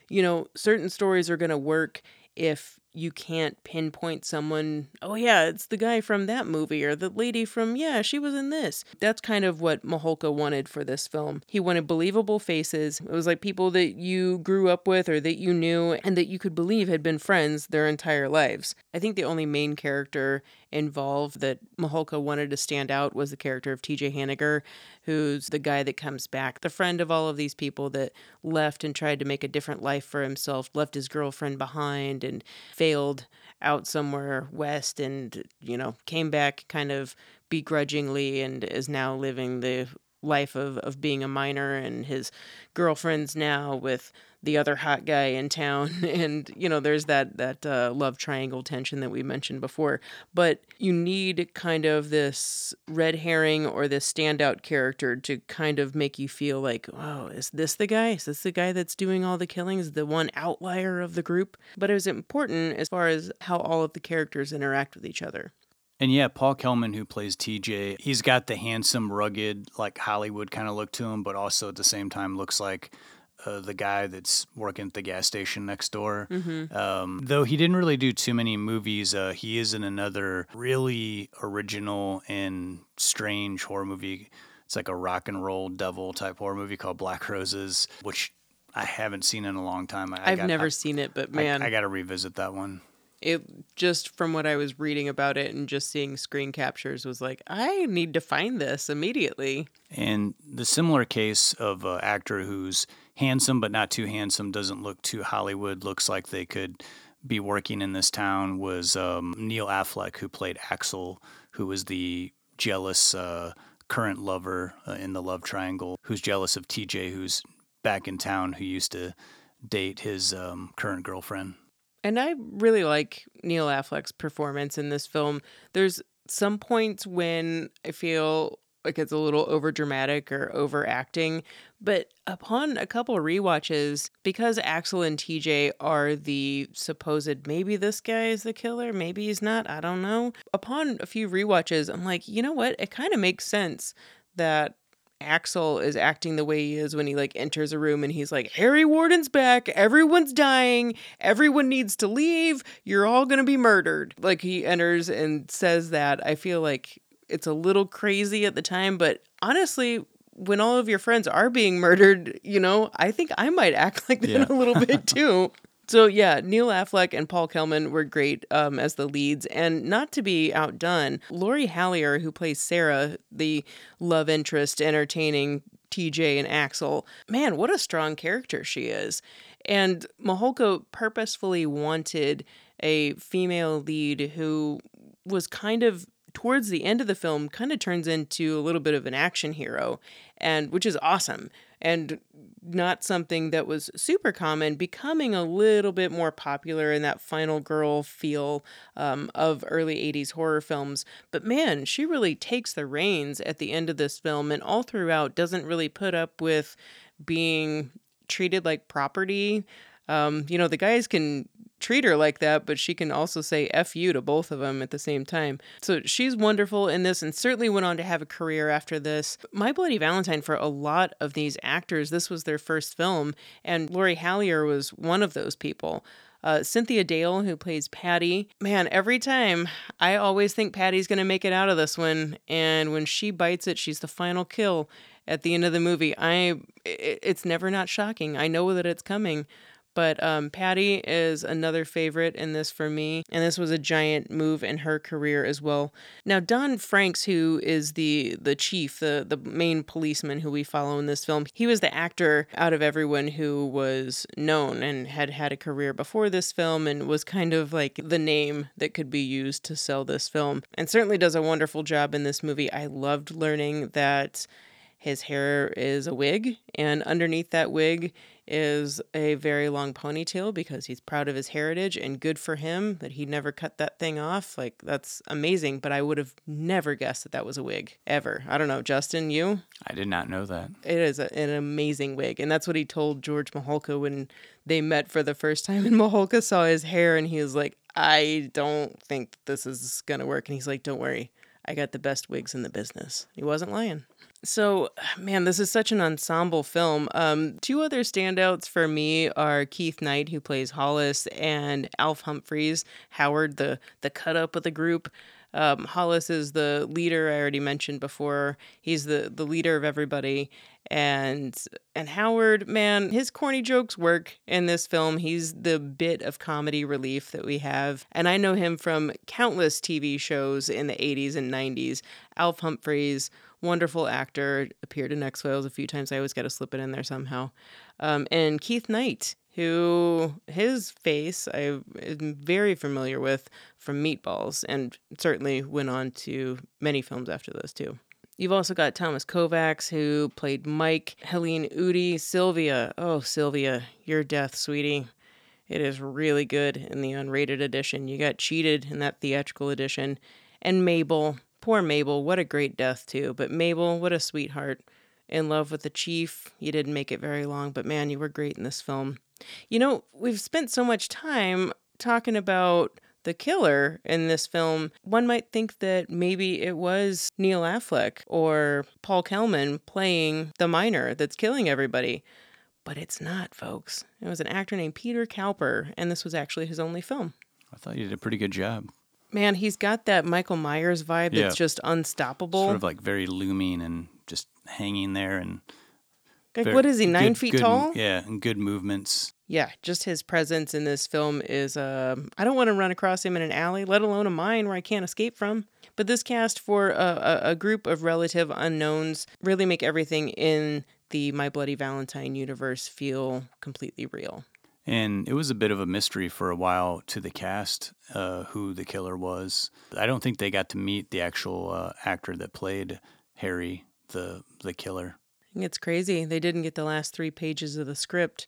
S2: you know, certain stories are going to work if you can't pinpoint someone, oh yeah, it's the guy from that movie or the lady from, yeah, she was in this. That's kind of what Mihalka wanted for this film. He wanted believable faces. It was like people that you grew up with or that you knew and that you could believe had been friends their entire lives. I think the only main character involved that Mihalka wanted to stand out was the character of TJ Hanniger, who's the guy that comes back, the friend of all of these people that left and tried to make a different life for himself, left his girlfriend behind and failed out somewhere west and, you know, came back kind of begrudgingly and is now living the life of, of being a miner. And his girlfriend's now with the other hot guy in town. And you know there's that that uh, love triangle tension that we mentioned before. But you need kind of this red herring or this standout character to kind of make you feel like oh is this the guy? Is this the guy that's doing all the killings the one outlier of the group? But it was important as far as how all of the characters interact with each other.
S1: And yeah, Paul Kelman, who plays TJ, he's got the handsome, rugged, like Hollywood kind of look to him, but also at the same time looks like uh, the guy that's working at the gas station next door.
S2: Mm-hmm.
S1: Um, though he didn't really do too many movies, uh, he is in another really original and strange horror movie. It's like a rock and roll devil type horror movie called Black Roses, which I haven't seen in a long time. I,
S2: I've
S1: got-
S2: never
S1: I-
S2: seen it, but man,
S1: I, I got to revisit that one.
S2: it just from what I was reading about it and just seeing screen captures was like, I need to find this immediately.
S1: And the similar case of an actor who's handsome but not too handsome, doesn't look too Hollywood, looks like they could be working in this town was um, Neil Affleck, who played Axel, who was the jealous uh, current lover uh, in the love triangle, who's jealous of TJ, who's back in town, who used to date his um, current girlfriend.
S2: And I really like Neil Affleck's performance in this film. There's some points when I feel like it's a little over dramatic or overacting, but upon a couple rewatches, because Axel and TJ are the supposed maybe this guy is the killer, maybe he's not, I don't know. Upon a few rewatches, I'm like, you know what? It kind of makes sense that Axel is acting the way he is when he like enters a room and he's like, Harry Warden's back, everyone's dying, everyone needs to leave, you're all gonna be murdered. Like he enters and says that. I feel like it's a little crazy at the time, but honestly, when all of your friends are being murdered, you know, I think I might act like that
S1: Yeah.
S2: a little bit too. So yeah, Neil Affleck and Paul Kelman were great um, as the leads, and not to be outdone, Lori Hallier, who plays Sarah, the love interest, entertaining TJ and Axel. Man, what a strong character she is! And Mihalka purposefully wanted a female lead who was kind of towards the end of the film kind of turns into a little bit of an action hero and which is awesome and not something that was super common becoming a little bit more popular in that final girl feel um, of early 80s horror films. But man she really takes the reins at the end of this film and all throughout doesn't really put up with being treated like property. Um, you know the guys can treat her like that, but she can also say F you to both of them at the same time. So she's wonderful in this and certainly went on to have a career after this. My Bloody Valentine, for a lot of these actors, this was their first film, and Lori Hallier was one of those people. Uh, Cynthia Dale, who plays Patty, man, every time I always think Patty's going to make it out of this one. And when she bites it, she's the final kill at the end of the movie. I, it, it's never not shocking. I know that it's coming. But um, Patty is another favorite in this for me, and this was a giant move in her career as well. Now, Don Francks, who is the the chief, the the main policeman who we follow in this film, he was the actor out of everyone who was known and had had a career before this film, and was kind of like the name that could be used to sell this film, and certainly does a wonderful job in this movie. I loved learning that his hair is a wig, and underneath that wig is a very long ponytail because he's proud of his heritage and good for him that he never cut that thing off. Like, that's amazing, but I would have never guessed that that was a wig ever. I don't know. Justin, you?
S1: I did not know that.
S2: It is a, an amazing wig. And that's what he told George Mihalka when they met for the first time. And Mihalka saw his hair and he was like, I don't think this is going to work. And he's like, don't worry. I got the best wigs in the business. He wasn't lying. So, man, this is such an ensemble film. Um, two other standouts for me are Keith Knight, who plays Hollis, and Alf Humphreys, Howard, the the cut up of the group. Um, Hollis is the leader I already mentioned before. He's the the leader of everybody, and and Howard, man, his corny jokes work in this film. He's the bit of comedy relief that we have, and I know him from countless TV shows in the '80s and '90s. Alf Humphreys, wonderful actor, appeared in X Files a few times. I always got to slip it in there somehow. Um, and Keith Knight, who his face I am very familiar with from Meatballs, and certainly went on to many films after those too. You've also got Thomas Kovacs, who played Mike, Helene Udy, Sylvia. Oh, Sylvia, your death, sweetie. It is really good in the unrated edition. You got cheated in that theatrical edition. And Mabel, poor Mabel, what a great death, too. But Mabel, what a sweetheart. In love with the chief. You didn't make it very long, but man, you were great in this film. You know, we've spent so much time talking about the killer in this film. One might think that maybe it was Neil Affleck or Paul Kelman playing the miner that's killing everybody. But it's not, folks. It was an actor named Peter Cowper, and this was actually his only film.
S1: I thought you did a pretty good job.
S2: Man, he's got that Michael Myers vibe
S1: Yeah.
S2: that's just unstoppable.
S1: Sort of like very looming and just hanging there and
S2: like,
S1: very-
S2: what is he, nine
S1: good-
S2: feet
S1: good-
S2: tall?
S1: Yeah, and good movements.
S2: yeah, just his presence in this film is. Um, I don't want to run across him in an alley, let alone a mine where I can't escape from. But this cast for a, a, a group of relative unknowns really make everything in the My Bloody Valentine universe feel completely real.
S1: And it was a bit of a mystery for a while to the cast uh, who the killer was. I don't think they got to meet the actual uh, actor that played Harry, the the killer.
S2: It's crazy. They didn't get the last three pages of the script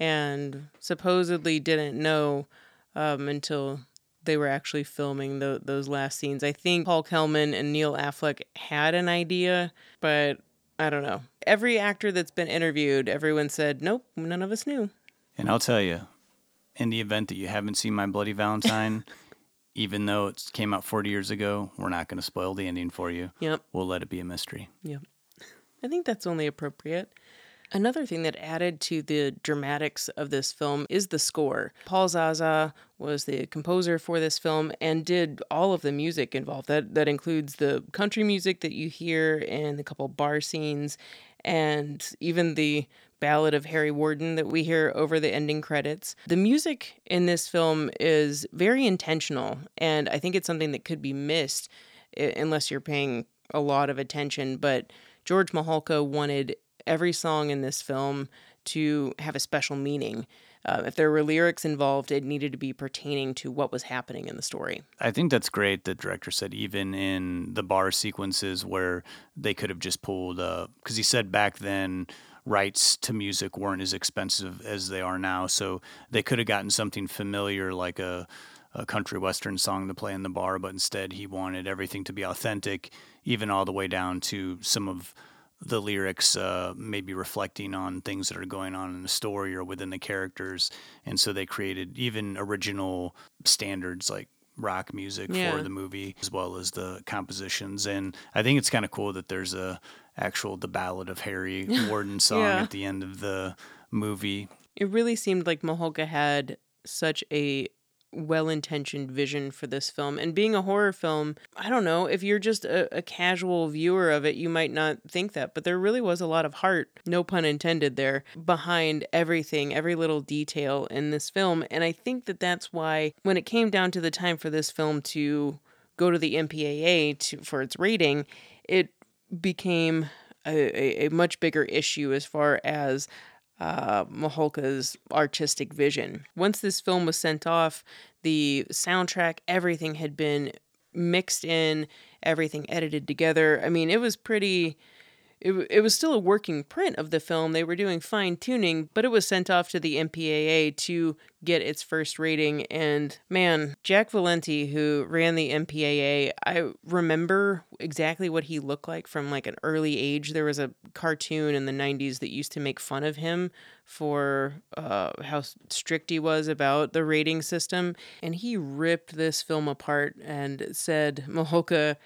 S2: and supposedly didn't know um, until they were actually filming tho- those last scenes. I think Paul Kelman and Neil Affleck had an idea, but I don't know. Every actor that's been interviewed, everyone said, nope, none of us knew.
S1: And I'll tell you, in the event that you haven't seen My Bloody Valentine, even though it came out 40 years ago, we're not going to spoil the ending for you.
S2: Yep.
S1: We'll let it be a mystery.
S2: Yep. I think that's only appropriate. Another thing that added to the dramatics of this film is the score. Paul Zaza was the composer for this film and did all of the music involved. That that includes the country music that you hear in a couple bar scenes and even the ballad of Harry Warden that we hear over the ending credits. The music in this film is very intentional and I think it's something that could be missed unless you're paying a lot of attention, but George Mihalka wanted every song in this film to have a special meaning. Uh, if there were lyrics involved, it needed to be pertaining to what was happening in the story.
S1: I think that's great. The director said even in the bar sequences where they could have just pulled, because he said back then rights to music weren't as expensive as they are now, so they could have gotten something familiar like a a country western song to play in the bar, but instead he wanted everything to be authentic, even all the way down to some of the lyrics uh, maybe reflecting on things that are going on in the story or within the characters. And so they created even original standards like rock music
S2: Yeah.
S1: for the movie as well as the compositions. And I think it's kind of cool that there's a actual The Ballad of Harry Warden song
S2: Yeah.
S1: at the end of the movie.
S2: It really seemed like Mihalka had such a well intentioned vision for this film. And being a horror film, I don't know, if you're just a, a casual viewer of it, you might not think that. But there really was a lot of heart, no pun intended there, behind everything, every little detail in this film. And I think that that's why when it came down to the time for this film to go to the MPAA to, for its rating, it became a, a, a much bigger issue as far as uh, Mihalka's artistic vision. Once this film was sent off, the soundtrack, everything had been mixed in, everything edited together. I mean, it was pretty. It, it was still a working print of the film. They were doing fine tuning, but it was sent off to the MPAA to get its first rating. And man, Jack Valenti, who ran the MPAA, I remember exactly what he looked like from like an early age. There was a cartoon in the 90s that used to make fun of him for uh, how strict he was about the rating system. And he ripped this film apart and said, Mihalka,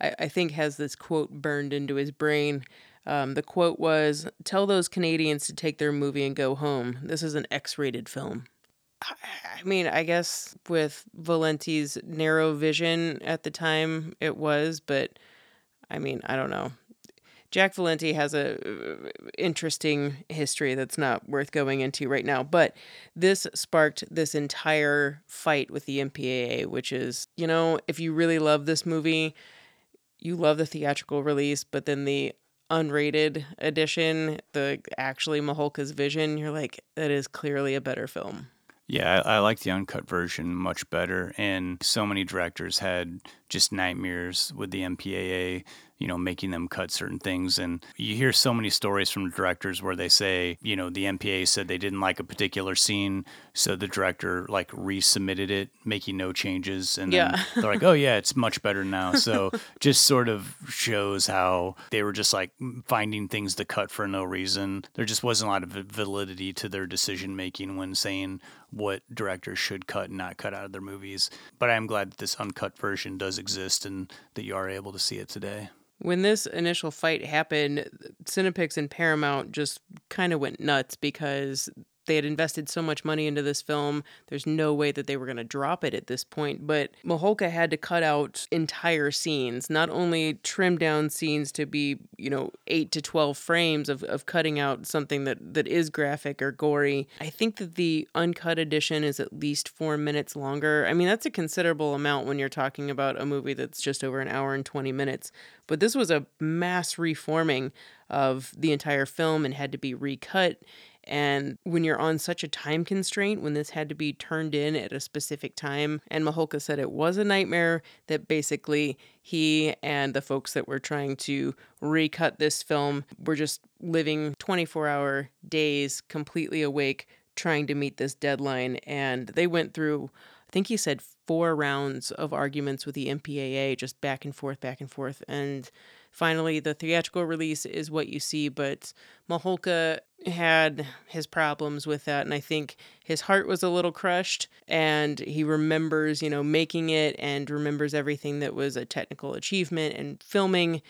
S2: I, I think has this quote burned into his brain. Um, the quote was, "Tell those Canadians to take their movie and go home. This is an X-rated film." I, I mean, I guess with Valenti's narrow vision at the time, it was, but I mean, I don't know. Jack Valenti has a uh, interesting history that's not worth going into right now, but this sparked this entire fight with the MPAA, which is, you know, if you really love this movie, you love the theatrical release, but then the unrated edition, the actually Mihalka's vision, you're like, that is clearly a better film.
S1: Yeah, I, I, like the uncut version much better. And so many directors had just nightmares with the MPAA you know, making them cut certain things. And you hear so many stories from directors where they say, you know, the MPA said they didn't like a particular scene, so the director like resubmitted it, making no changes, and yeah. then they're like, oh yeah, it's much better now. So just sort of shows how they were just like finding things to cut for no reason. There just wasn't a lot of validity to their decision making when saying what directors should cut and not cut out of their movies. But I am glad that this uncut version does exist and that you are able to see it today.
S2: When this initial fight happened, Cinepix and Paramount just kind of went nuts because they had invested so much money into this film. There's no way that they were going to drop it at this point. But Mihalka had to cut out entire scenes, not only trim down scenes to be, you know, eight to 12 frames of, of cutting out something that, that is graphic or gory. I think that the uncut edition is at least four minutes longer. I mean, that's a considerable amount when you're talking about a movie that's just over an hour and 20 minutes. But this was a mass reforming of the entire film and had to be recut and when you're on such a time constraint, when this had to be turned in at a specific time, and Mihalka said it was a nightmare that basically he and the folks that were trying to recut this film were just living 24 hour days completely awake trying to meet this deadline. And they went through, I think he said, four rounds of arguments with the MPAA, just back and forth, back and forth. And finally, the theatrical release is what you see. But Mihalka had his problems with that and i think his heart was a little crushed and he remembers you know making it and remembers everything that was a technical achievement and filming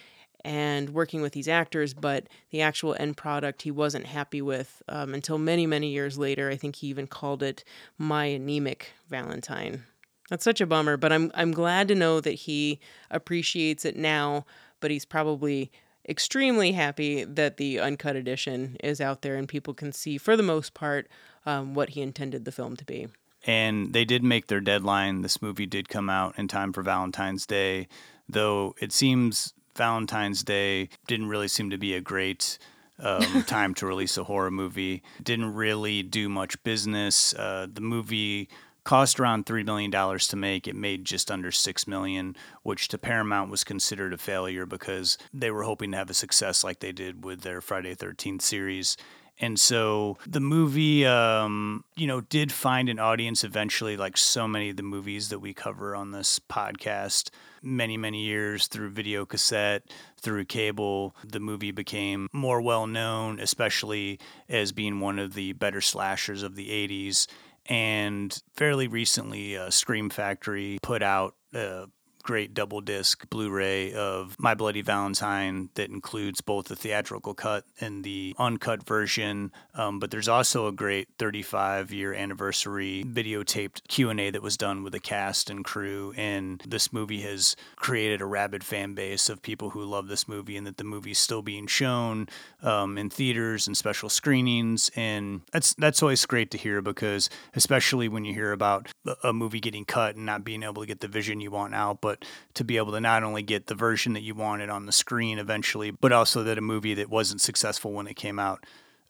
S2: and working with these actors but the actual end product he wasn't happy with um, until many many years later i think he even called it my anemic valentine that's such a bummer but i'm i'm glad to know that he appreciates it now but he's probably extremely happy that the uncut edition is out there and people can see, for the most part, um, what he intended the film to be.
S1: And they did make their deadline. This movie did come out in time for Valentine's Day, though it seems Valentine's Day didn't really seem to be a great um, time to release a horror movie. Didn't really do much business. Uh, the movie cost around $3 million to make. It made just under 6 million, which to Paramount was considered a failure because they were hoping to have a success like they did with their Friday 13th series. And so the movie, um, you know, did find an audience eventually, like so many of the movies that we cover on this podcast. Many, many years through video cassette, through cable, the movie became more well known, especially as being one of the better slashers of the 80s and fairly recently, uh, Scream Factory put out a great double disc Blu-ray of My Bloody Valentine that includes both the theatrical cut and the uncut version. Um, but there's also a great 35 year anniversary videotaped Q&A that was done with the cast and crew. And this movie has created a rabid fan base of people who love this movie and that the movie is still being shown um, in theaters and special screenings. And that's that's always great to hear because especially when you hear about a movie getting cut and not being able to get the vision you want out, but to be able to not only get the version that you wanted on the screen eventually, but also that a movie that wasn't successful when it came out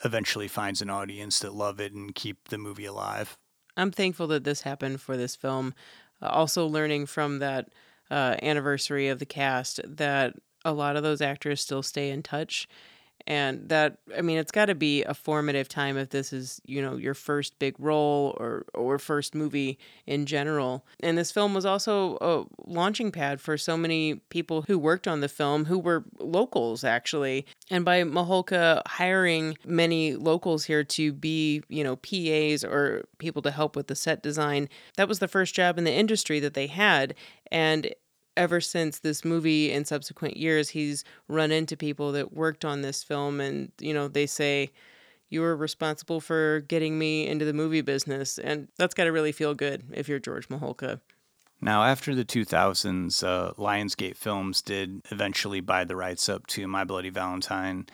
S1: eventually finds an audience that love it and keep the movie alive.
S2: I'm thankful that this happened for this film. Uh, also, learning from that uh, anniversary of the cast that a lot of those actors still stay in touch and that i mean it's got to be a formative time if this is you know your first big role or or first movie in general. And this film was also a launching pad for so many people who worked on the film who were locals actually. And by Mihalka hiring many locals here to be you know PAs or people to help with the set design that was the first job in the industry that they had. And ever since this movie in subsequent years, he's run into people that worked on this film and, you know, they say, you were responsible for getting me into the movie business. And that's got to really feel good if you're George Mihalka.
S1: Now, after the 2000s, uh, Lionsgate Films did eventually buy the rights up to My Bloody Valentine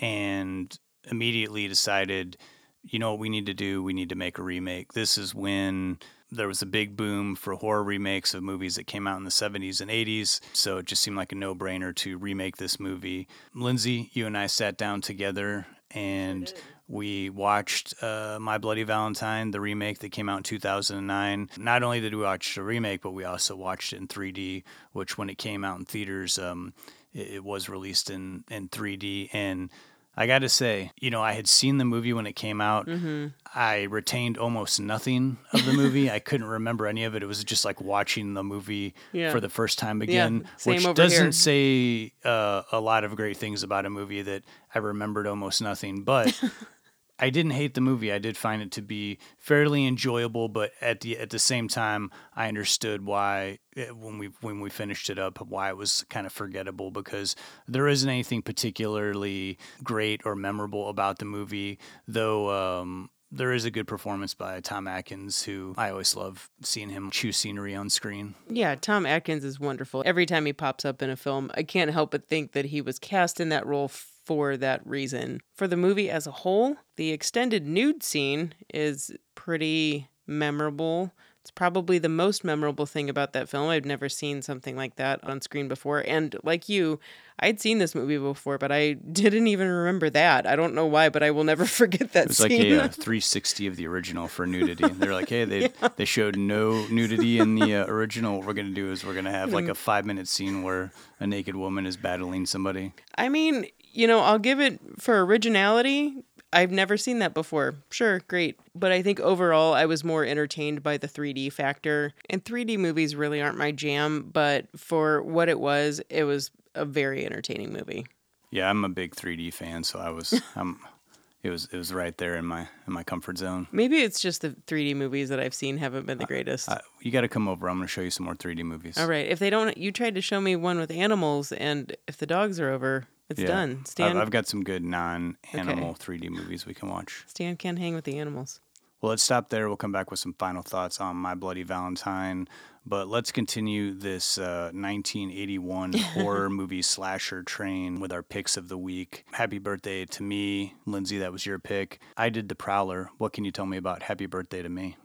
S1: and immediately decided, you know what we need to do? We need to make a remake. This is when there was a big boom for horror remakes of movies that came out in the 70s and 80s. So it just seemed like a no brainer to remake this movie. Lindsay, you and I sat down together and we watched uh, My Bloody Valentine, the remake that came out in 2009. Not only did we watch the remake, but we also watched it in 3D, which when it came out in theaters, um, it, it was released in, in 3D. And I got to say, you know, I had seen the movie when it came out.
S2: Mm-hmm.
S1: I retained almost nothing of the movie. I couldn't remember any of it. It was just like watching the movie
S2: Yeah.
S1: for the first time again,
S2: same
S1: which doesn't
S2: here.
S1: say uh, a lot of great things about a movie that I remembered almost nothing. But I didn't hate the movie. I did find it to be fairly enjoyable, but at the at the same time, I understood why eh, when we when we finished it up why it was kind of forgettable because there isn't anything particularly great or memorable about the movie, though. Um, there is a good performance by Tom Atkins, who I always love seeing him chew scenery on screen.
S2: Yeah, Tom Atkins is wonderful. Every time he pops up in a film, I can't help but think that he was cast in that role for that reason. For the movie as a whole, the extended nude scene is pretty memorable. It's probably the most memorable thing about that film. I've never seen something like that on screen before. And like you, I'd seen this movie before, but I didn't even remember that. I don't know why, but I will never forget that
S1: It was
S2: scene.
S1: like a, uh 360 of the original for nudity. They're like, hey, they they showed no nudity in the uh, original. What we're gonna do is we're gonna have like a five minute scene where a naked woman is battling somebody.
S2: I mean, you know, I'll give it for originality. I've never seen that before. Sure, great. But I think overall, I was more entertained by the 3D factor. And 3D movies really aren't my jam, but for what it was, it was a very entertaining movie.
S1: Yeah, I'm a big 3D fan, so I was I'm it was it was right there in my in my comfort zone.
S2: Maybe it's just the 3D movies that I've seen haven't been the greatest.
S1: Uh, you got to come over. I'm gonna show you some more 3D movies.
S2: All right. If they don't, you tried to show me one with animals, and if the dogs are over, it's
S1: Yeah.
S2: done.
S1: I've,
S2: Stan,
S1: I've got some good non-animal 3D movies we can watch.
S2: Stan can't hang with the animals.
S1: Well, let's stop there. We'll come back with some final thoughts on My Bloody Valentine. But let's continue this uh, 1981 horror movie slasher train with our picks of the week. Happy birthday to me, Lindsay. That was your pick. I did The Prowler. What can you tell me about Happy Birthday to Me?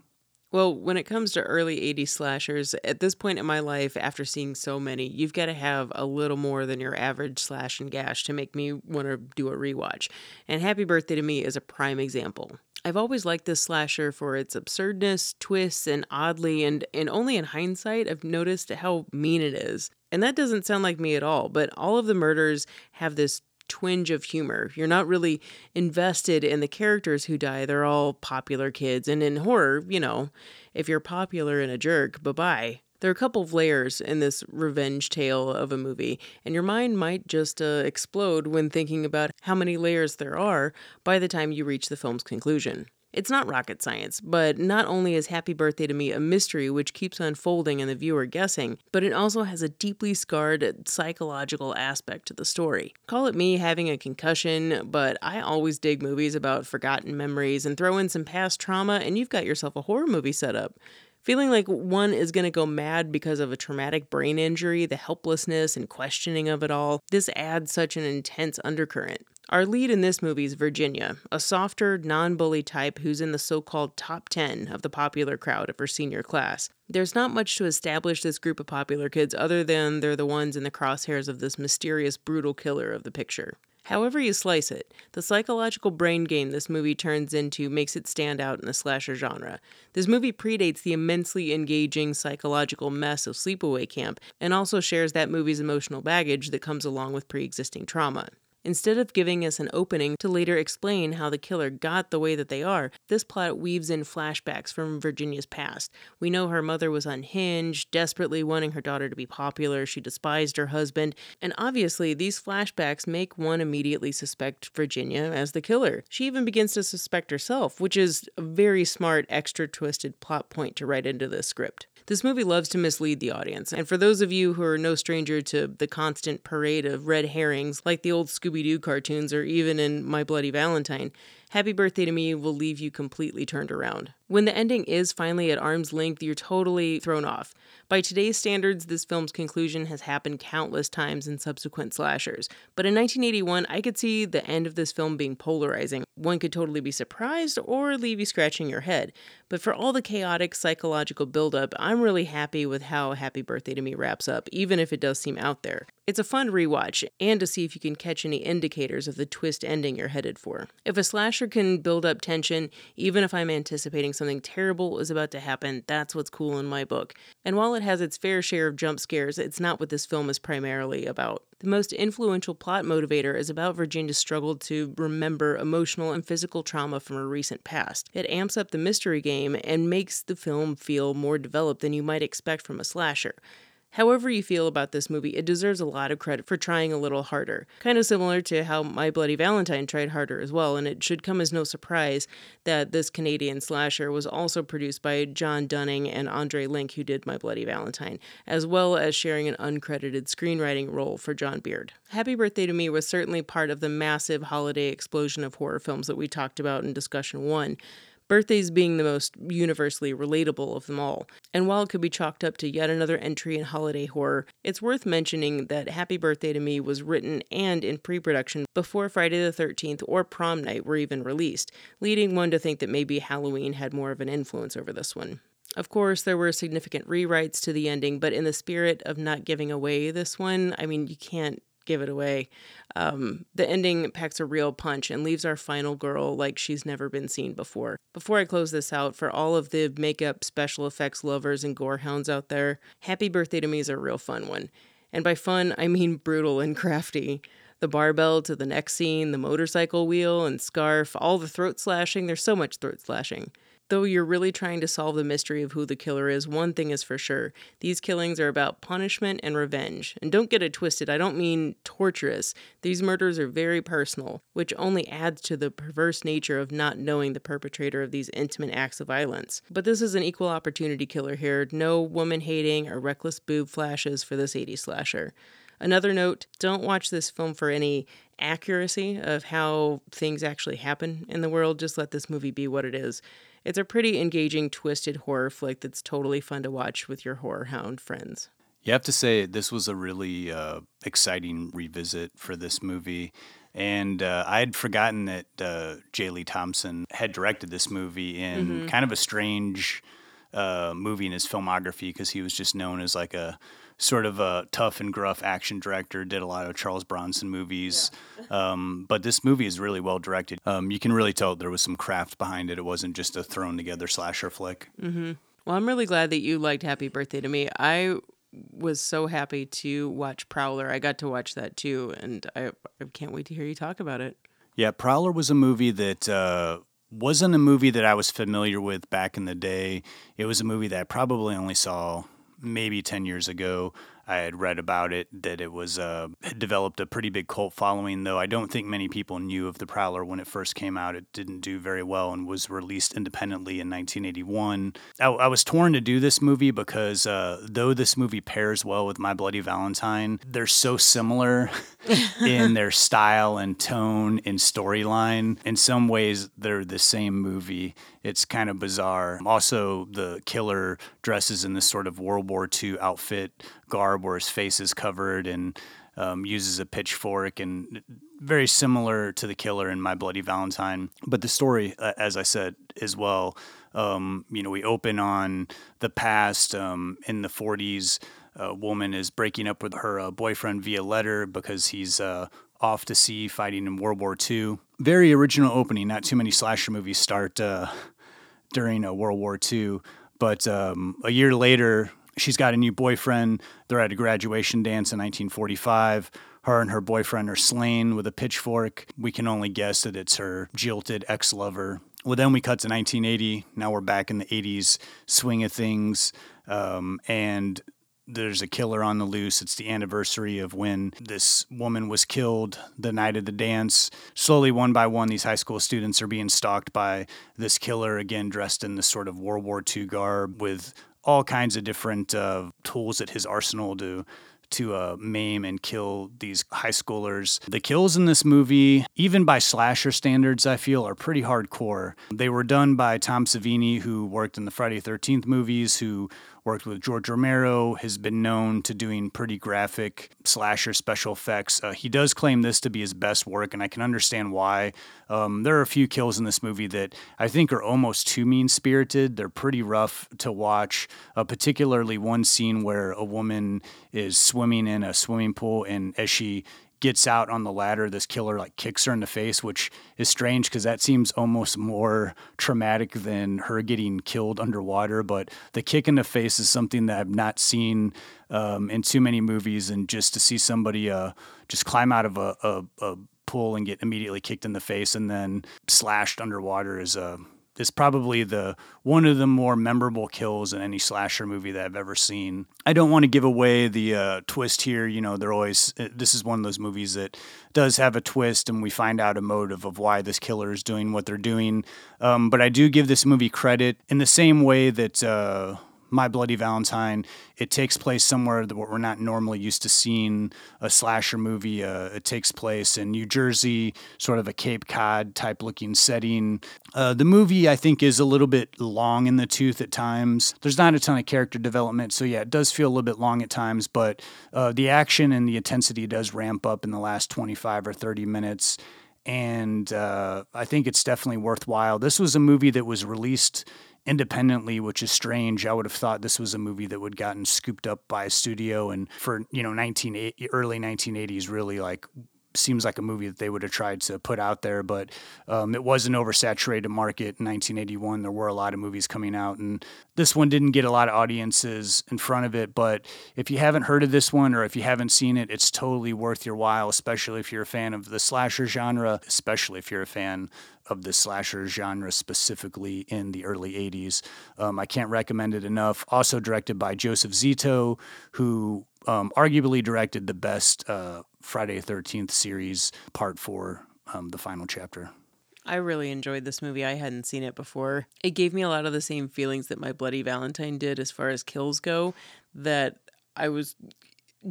S2: Well, when it comes to early 80s slashers, at this point in my life, after seeing so many, you've got to have a little more than your average slash and gash to make me want to do a rewatch. And Happy Birthday to Me is a prime example. I've always liked this slasher for its absurdness, twists, and oddly, and, and only in hindsight, I've noticed how mean it is. And that doesn't sound like me at all, but all of the murders have this twinge of humor. You're not really invested in the characters who die. They're all popular kids. And in horror, you know, if you're popular and a jerk, bye bye. There are a couple of layers in this revenge tale of a movie, and your mind might just uh, explode when thinking about how many layers there are by the time you reach the film's conclusion. It's not rocket science, but not only is Happy Birthday to Me a mystery which keeps unfolding and the viewer guessing, but it also has a deeply scarred psychological aspect to the story. Call it me having a concussion, but I always dig movies about forgotten memories and throw in some past trauma, and you've got yourself a horror movie set up. Feeling like one is going to go mad because of a traumatic brain injury, the helplessness and questioning of it all, this adds such an intense undercurrent. Our lead in this movie is Virginia, a softer, non bully type who's in the so called top 10 of the popular crowd of her senior class. There's not much to establish this group of popular kids other than they're the ones in the crosshairs of this mysterious, brutal killer of the picture. However, you slice it, the psychological brain game this movie turns into makes it stand out in the slasher genre. This movie predates the immensely engaging psychological mess of Sleepaway Camp and also shares that movie's emotional baggage that comes along with pre existing trauma. Instead of giving us an opening to later explain how the killer got the way that they are, this plot weaves in flashbacks from Virginia's past. We know her mother was unhinged, desperately wanting her daughter to be popular, she despised her husband, and obviously these flashbacks make one immediately suspect Virginia as the killer. She even begins to suspect herself, which is a very smart, extra twisted plot point to write into this script. This movie loves to mislead the audience, and for those of you who are no stranger to the constant parade of red herrings, like the old Scooby Doo cartoons or even in My Bloody Valentine, Happy Birthday to Me will leave you completely turned around. When the ending is finally at arm's length, you're totally thrown off. By today's standards, this film's conclusion has happened countless times in subsequent slashers. But in 1981, I could see the end of this film being polarizing. One could totally be surprised or leave you scratching your head. But for all the chaotic psychological buildup, I'm really happy with how Happy Birthday to Me wraps up, even if it does seem out there. It's a fun rewatch, and to see if you can catch any indicators of the twist ending you're headed for. If a slasher can build up tension, even if I'm anticipating something terrible is about to happen, that's what's cool in my book. And while it has its fair share of jump scares, it's not what this film is primarily about. The most influential plot motivator is about Virginia's struggle to remember emotional and physical trauma from her recent past. It amps up the mystery game and makes the film feel more developed than you might expect from a slasher. However, you feel about this movie, it deserves a lot of credit for trying a little harder. Kind of similar to how My Bloody Valentine tried harder as well, and it should come as no surprise that this Canadian slasher was also produced by John Dunning and Andre Link, who did My Bloody Valentine, as well as sharing an uncredited screenwriting role for John Beard. Happy Birthday to Me was certainly part of the massive holiday explosion of horror films that we talked about in discussion one birthdays being the most universally relatable of them all. And while it could be chalked up to yet another entry in holiday horror, it's worth mentioning that Happy Birthday to Me was written and in pre production before Friday the 13th or Prom Night were even released, leading one to think that maybe Halloween had more of an influence over this one. Of course, there were significant rewrites to the ending, but in the spirit of not giving away this one, I mean, you can't give it away. Um, the ending packs a real punch and leaves our final girl like she's never been seen before. Before I close this out, for all of the makeup, special effects lovers, and gore hounds out there, Happy Birthday to Me is a real fun one. And by fun, I mean brutal and crafty. The barbell to the neck scene, the motorcycle wheel and scarf, all the throat slashing, there's so much throat slashing. Though you're really trying to solve the mystery of who the killer is, one thing is for sure. These killings are about punishment and revenge. And don't get it twisted, I don't mean torturous. These murders are very personal, which only adds to the perverse nature of not knowing the perpetrator of these intimate acts of violence. But this is an equal opportunity killer here. No woman hating or reckless boob flashes for this 80s slasher. Another note don't watch this film for any accuracy of how things actually happen in the world. Just let this movie be what it is. It's a pretty engaging, twisted horror flick that's totally fun to watch with your horror hound friends.
S1: You have to say this was a really uh, exciting revisit for this movie. And uh, I had forgotten that uh, J. Lee Thompson had directed this movie in mm-hmm. kind of a strange uh, movie in his filmography because he was just known as like a sort of a tough and gruff action director. Did a lot of Charles Bronson movies, yeah. um, but this movie is really well directed. Um, you can really tell there was some craft behind it. It wasn't just a thrown together slasher flick.
S2: Mm-hmm. Well, I'm really glad that you liked Happy Birthday to Me. I was so happy to watch Prowler. I got to watch that too, and I, I can't wait to hear you talk about it.
S1: Yeah, Prowler was a movie that. Uh, wasn't a movie that I was familiar with back in the day. It was a movie that I probably only saw maybe 10 years ago. I had read about it that it was uh, had developed a pretty big cult following, though I don't think many people knew of the Prowler when it first came out. It didn't do very well and was released independently in 1981. I, I was torn to do this movie because uh, though this movie pairs well with My Bloody Valentine, they're so similar in their style and tone and storyline. In some ways, they're the same movie. It's kind of bizarre. Also, the killer dresses in this sort of World War II outfit garb where his face is covered and um, uses a pitchfork and very similar to the killer in My Bloody Valentine. But the story, as I said as well, um, you know, we open on the past um, in the 40s. A woman is breaking up with her uh, boyfriend via letter because he's uh, off to sea fighting in World War II. Very original opening. Not too many slasher movies start uh, during uh, World War II. But um, a year later, she's got a new boyfriend. They're at a graduation dance in 1945. Her and her boyfriend are slain with a pitchfork. We can only guess that it's her jilted ex lover. Well, then we cut to 1980. Now we're back in the 80s swing of things. Um, and there's a killer on the loose. It's the anniversary of when this woman was killed the night of the dance. Slowly, one by one, these high school students are being stalked by this killer, again, dressed in this sort of World War II garb with all kinds of different uh, tools at his arsenal to to uh, maim and kill these high schoolers. The kills in this movie, even by slasher standards, I feel are pretty hardcore. They were done by Tom Savini, who worked in the Friday 13th movies, who worked with George Romero, has been known to doing pretty graphic slasher special effects. Uh, he does claim this to be his best work, and I can understand why. Um, there are a few kills in this movie that I think are almost too mean spirited. They're pretty rough to watch, uh, particularly one scene where a woman is swimming in a swimming pool, and as she gets out on the ladder, this killer like kicks her in the face, which is strange because that seems almost more traumatic than her getting killed underwater. But the kick in the face is something that I've not seen um, in too many movies, and just to see somebody uh, just climb out of a, a, a, pool and get immediately kicked in the face and then slashed underwater is a uh, is probably the one of the more memorable kills in any slasher movie that I've ever seen. I don't want to give away the uh, twist here. You know, they're always uh, this is one of those movies that does have a twist, and we find out a motive of why this killer is doing what they're doing. Um, but I do give this movie credit in the same way that. Uh, my Bloody Valentine. It takes place somewhere that we're not normally used to seeing a slasher movie. Uh, it takes place in New Jersey, sort of a Cape Cod type looking setting. Uh, the movie, I think, is a little bit long in the tooth at times. There's not a ton of character development, so yeah, it does feel a little bit long at times, but uh, the action and the intensity does ramp up in the last 25 or 30 minutes and uh, I think it's definitely worthwhile. This was a movie that was released independently, which is strange. I would have thought this was a movie that would gotten scooped up by a studio and for you know 19 early 1980s really like seems like a movie that they would have tried to put out there, but um, it was an oversaturated market in 1981. There were a lot of movies coming out, and this one didn't get a lot of audiences in front of it. But if you haven't heard of this one or if you haven't seen it, it's totally worth your while, especially if you're a fan of the slasher genre, especially if you're a fan of the slasher genre specifically in the early 80s. Um, I can't recommend it enough. Also directed by Joseph Zito, who um, arguably directed the best uh, Friday Thirteenth series, Part Four, um, the final chapter.
S2: I really enjoyed this movie. I hadn't seen it before. It gave me a lot of the same feelings that My Bloody Valentine did as far as kills go. That I was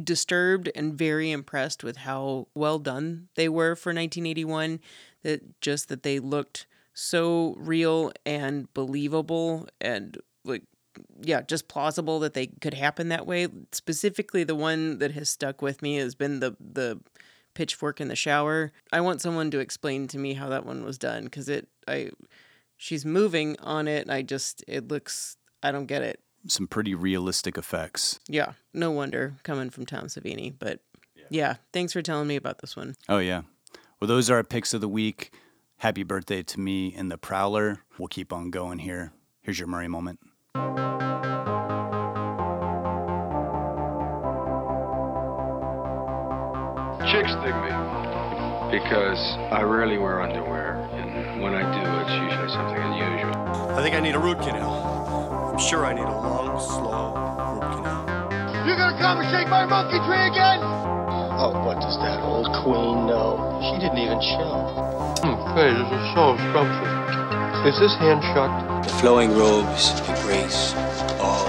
S2: disturbed and very impressed with how well done they were for 1981. That just that they looked so real and believable and yeah, just plausible that they could happen that way. Specifically, the one that has stuck with me has been the the pitchfork in the shower. I want someone to explain to me how that one was done because it I she's moving on it. I just it looks I don't get it.
S1: Some pretty realistic effects.
S2: Yeah, no wonder coming from Tom Savini. But yeah, yeah thanks for telling me about this one.
S1: Oh yeah, well those are our picks of the week. Happy birthday to me and the Prowler. We'll keep on going here. Here's your Murray moment.
S6: Chicks dig me because I rarely wear underwear, and when I do, it's usually something unusual.
S7: I think I need a root canal. I'm sure I need a long, slow root canal.
S8: You're gonna come and shake my monkey tree again?
S9: Oh, what does that old queen know? She didn't even show.
S10: Hmm, hey, this is so scrumptious. Is this hand shut?
S9: The flowing robes, the grace, all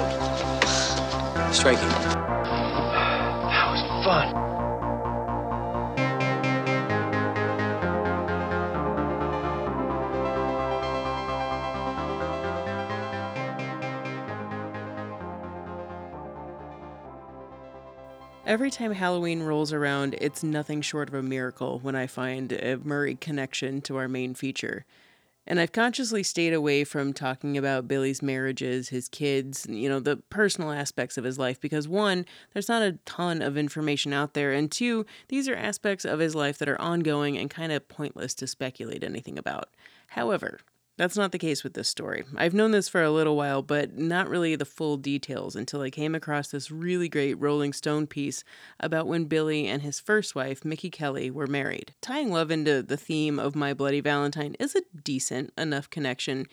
S9: striking.
S8: That was fun.
S2: Every time Halloween rolls around, it's nothing short of a miracle when I find a Murray connection to our main feature. And I've consciously stayed away from talking about Billy's marriages, his kids, you know, the personal aspects of his life because one, there's not a ton of information out there, and two, these are aspects of his life that are ongoing and kind of pointless to speculate anything about. However, that's not the case with this story. I've known this for a little while, but not really the full details until I came across this really great Rolling Stone piece about when Billy and his first wife, Mickey Kelly, were married. Tying love into the theme of My Bloody Valentine is a decent enough connection,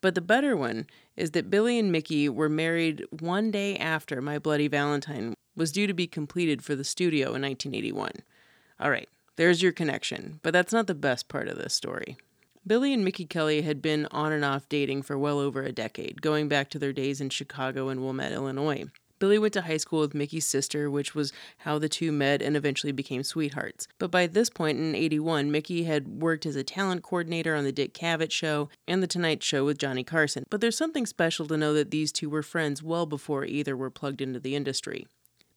S2: but the better one is that Billy and Mickey were married one day after My Bloody Valentine was due to be completed for the studio in 1981. All right, there's your connection, but that's not the best part of this story. Billy and Mickey Kelly had been on and off dating for well over a decade, going back to their days in Chicago and Wilmette, Illinois. Billy went to high school with Mickey's sister, which was how the two met and eventually became sweethearts. But by this point in 81, Mickey had worked as a talent coordinator on The Dick Cavett Show and The Tonight Show with Johnny Carson. But there's something special to know that these two were friends well before either were plugged into the industry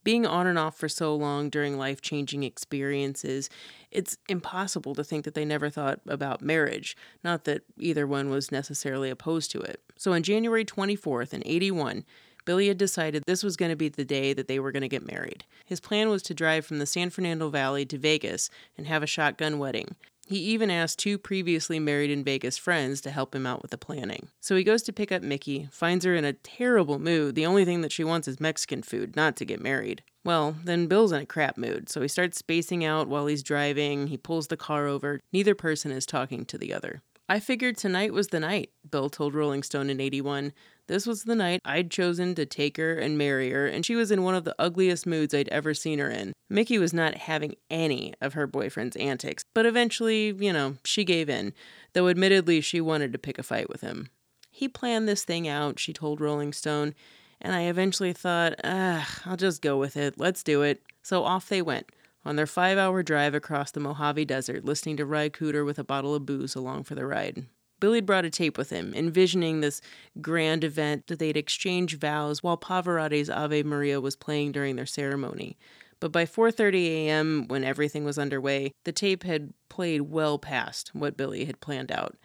S2: being on and off for so long during life changing experiences, it's impossible to think that they never thought about marriage. Not that either one was necessarily opposed to it. So on January 24th, in 81, Billy had decided this was going to be the day that they were going to get married. His plan was to drive from the San Fernando Valley to Vegas and have a shotgun wedding. He even asked two previously married in Vegas friends to help him out with the planning. So he goes to pick up Mickey, finds her in a terrible mood. The only thing that she wants is Mexican food, not to get married. Well, then Bill's in a crap mood, so he starts spacing out while he's driving. He pulls the car over. Neither person is talking to the other. I figured tonight was the night, Bill told Rolling Stone in 81. This was the night I'd chosen to take her and marry her, and she was in one of the ugliest moods I'd ever seen her in. Mickey was not having any of her boyfriend's antics, but eventually, you know, she gave in, though admittedly she wanted to pick a fight with him. He planned this thing out, she told Rolling Stone, and I eventually thought, ah, I'll just go with it. Let's do it. So off they went on their five hour drive across the Mojave Desert, listening to Ry Cooder with a bottle of booze along for the ride. Billy'd brought a tape with him, envisioning this grand event that they'd exchange vows while Pavarotti's Ave Maria was playing during their ceremony. But by 4:30 a.m., when everything was underway, the tape had played well past what Billy had planned out.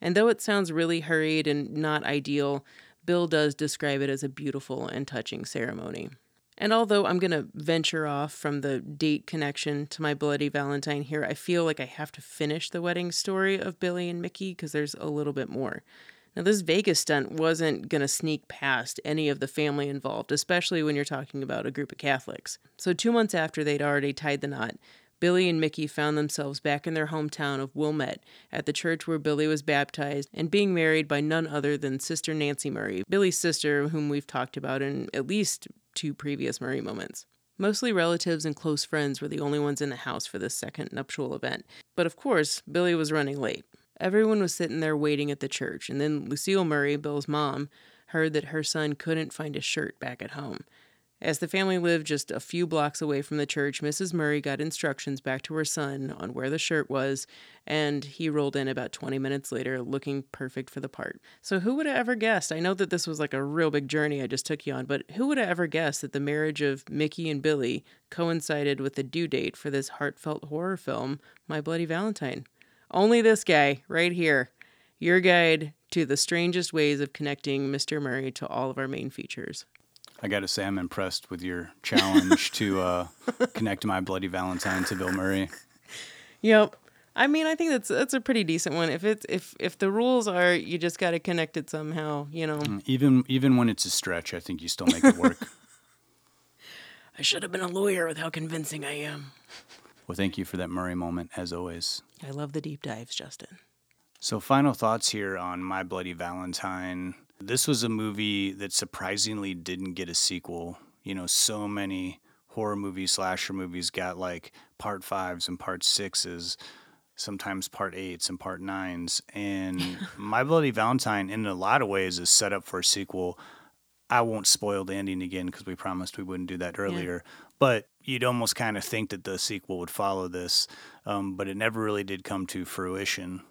S2: And though it sounds really hurried and not ideal, Bill does describe it as a beautiful and touching ceremony. And although I'm going to venture off from the date connection to my Bloody Valentine here, I feel like I have to finish the wedding story of Billy and Mickey because there's a little bit more. Now, this Vegas stunt wasn't going to sneak past any of the family involved, especially when you're talking about a group of Catholics. So, two months after they'd already tied the knot, Billy and Mickey found themselves back in their hometown of Wilmette at the church where Billy was baptized and being married by none other than Sister Nancy Murray, Billy's sister, whom we've talked about in at least two previous Murray moments. Mostly relatives and close friends were the only ones in the house for this second nuptial event. But of course, Billy was running late. Everyone was sitting there waiting at the church, and then Lucille Murray, Bill's mom, heard that her son couldn't find his shirt back at home. As the family lived just a few blocks away from the church, Mrs. Murray got instructions back to her son on where the shirt was, and he rolled in about 20 minutes later looking perfect for the part. So, who would have ever guessed? I know that this was like a real big journey I just took you on, but who would have ever guessed that the marriage of Mickey and Billy coincided with the due date for this heartfelt horror film, My Bloody Valentine? Only this guy, right here, your guide to the strangest ways of connecting Mr. Murray to all of our main features.
S1: I got to say, I'm impressed with your challenge to uh, connect my bloody Valentine to Bill Murray.
S2: Yep. I mean, I think that's that's a pretty decent one. If it's if if the rules are you just got to connect it somehow, you know.
S1: Mm, even even when it's a stretch, I think you still make it work.
S2: I should have been a lawyer with how convincing I am.
S1: Well, thank you for that Murray moment, as always.
S2: I love the deep dives, Justin.
S1: So, final thoughts here on My Bloody Valentine. This was a movie that surprisingly didn't get a sequel. You know, so many horror movies, slasher movies got like part fives and part sixes, sometimes part eights and part nines. And My Bloody Valentine, in a lot of ways, is set up for a sequel. I won't spoil the ending again because we promised we wouldn't do that earlier. Yeah. But you'd almost kind of think that the sequel would follow this, um, but it never really did come to fruition.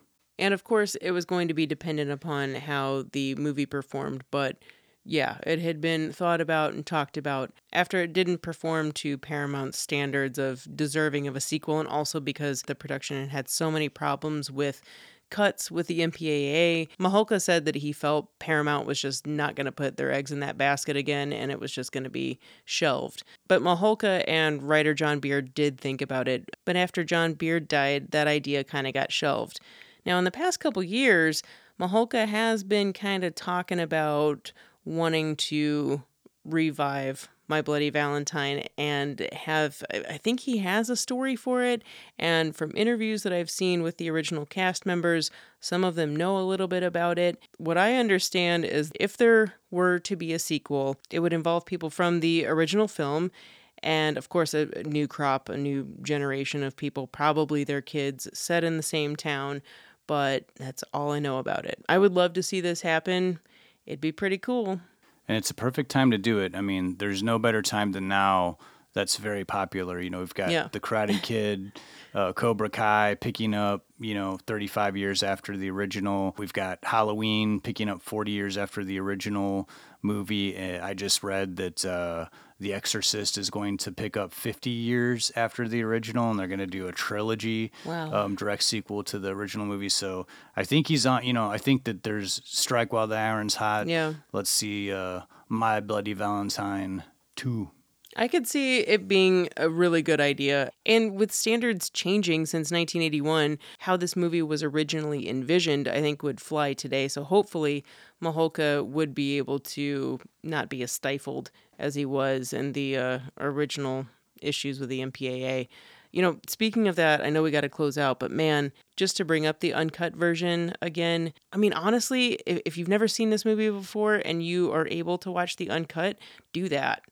S2: And of course, it was going to be dependent upon how the movie performed, but yeah, it had been thought about and talked about after it didn't perform to Paramount's standards of deserving of a sequel, and also because the production had had so many problems with cuts with the MPAA. Mihalka said that he felt Paramount was just not going to put their eggs in that basket again and it was just going to be shelved. But Mihalka and writer John Beaird did think about it, but after John Beaird died, that idea kind of got shelved. Now, in the past couple years, Mihalka has been kind of talking about wanting to revive My Bloody Valentine and have, I think he has a story for it. And from interviews that I've seen with the original cast members, some of them know a little bit about it. What I understand is if there were to be a sequel, it would involve people from the original film and of course a, new crop a new generation of people probably their kids set in the same town but that's all I know about it. I would love to see this happen. It'd be pretty cool.
S1: And it's a perfect time to do it. I mean, there's no better time than now. That's very popular. You know, we've got
S2: Yeah.
S1: the Karate Kid, uh, Cobra Kai picking up, you know, 35 years after the original. We've got Halloween picking up 40 years after the original movie. Uh, I just read that uh, The Exorcist is going to pick up 50 years after the original, and they're going to do a trilogy
S2: Wow.
S1: um, direct sequel to the original movie. So I think he's on. You know, I think that there's Strike While the Iron's Hot.
S2: Yeah.
S1: Let's see, uh, My Bloody Valentine two.
S2: I could see it being a really good idea. And with standards changing since 1981, how this movie was originally envisioned, I think would fly today. So hopefully, Mihalka would be able to not be as stifled as he was in the uh, original issues with the MPAA. You know, speaking of that, I know we got to close out, but man, just to bring up the uncut version again, I mean, honestly, if, if you've never seen this movie before and you are able to watch the uncut, do that.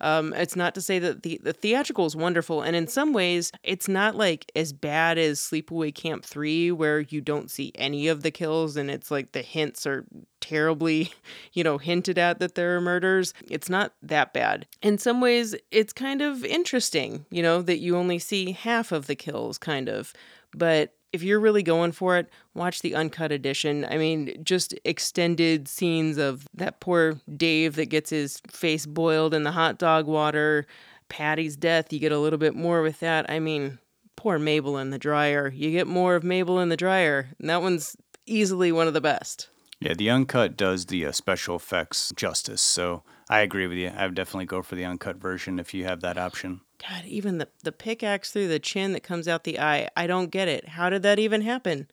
S2: Um, it's not to say that the, the theatrical is wonderful, and in some ways, it's not like as bad as Sleepaway Camp 3, where you don't see any of the kills and it's like the hints are terribly, you know, hinted at that there are murders. It's not that bad. In some ways, it's kind of interesting, you know, that you only see half of the kills, kind of. But if you're really going for it, watch the uncut edition. I mean, just extended scenes of that poor Dave that gets his face boiled in the hot dog water, Patty's death, you get a little bit more with that. I mean, poor Mabel in the dryer. You get more of Mabel in the dryer. And that one's easily one of the best.
S1: Yeah, the uncut does the uh, special effects justice. So I agree with you. I would definitely go for the uncut version if you have that option.
S2: God, even the, the pickaxe through the chin that comes out the eye, I don't get it. How did that even happen?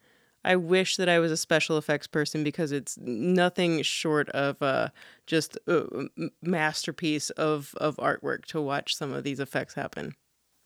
S2: I wish that I was a special effects person because it's nothing short of uh, just a m- masterpiece of, of artwork to watch some of these effects happen.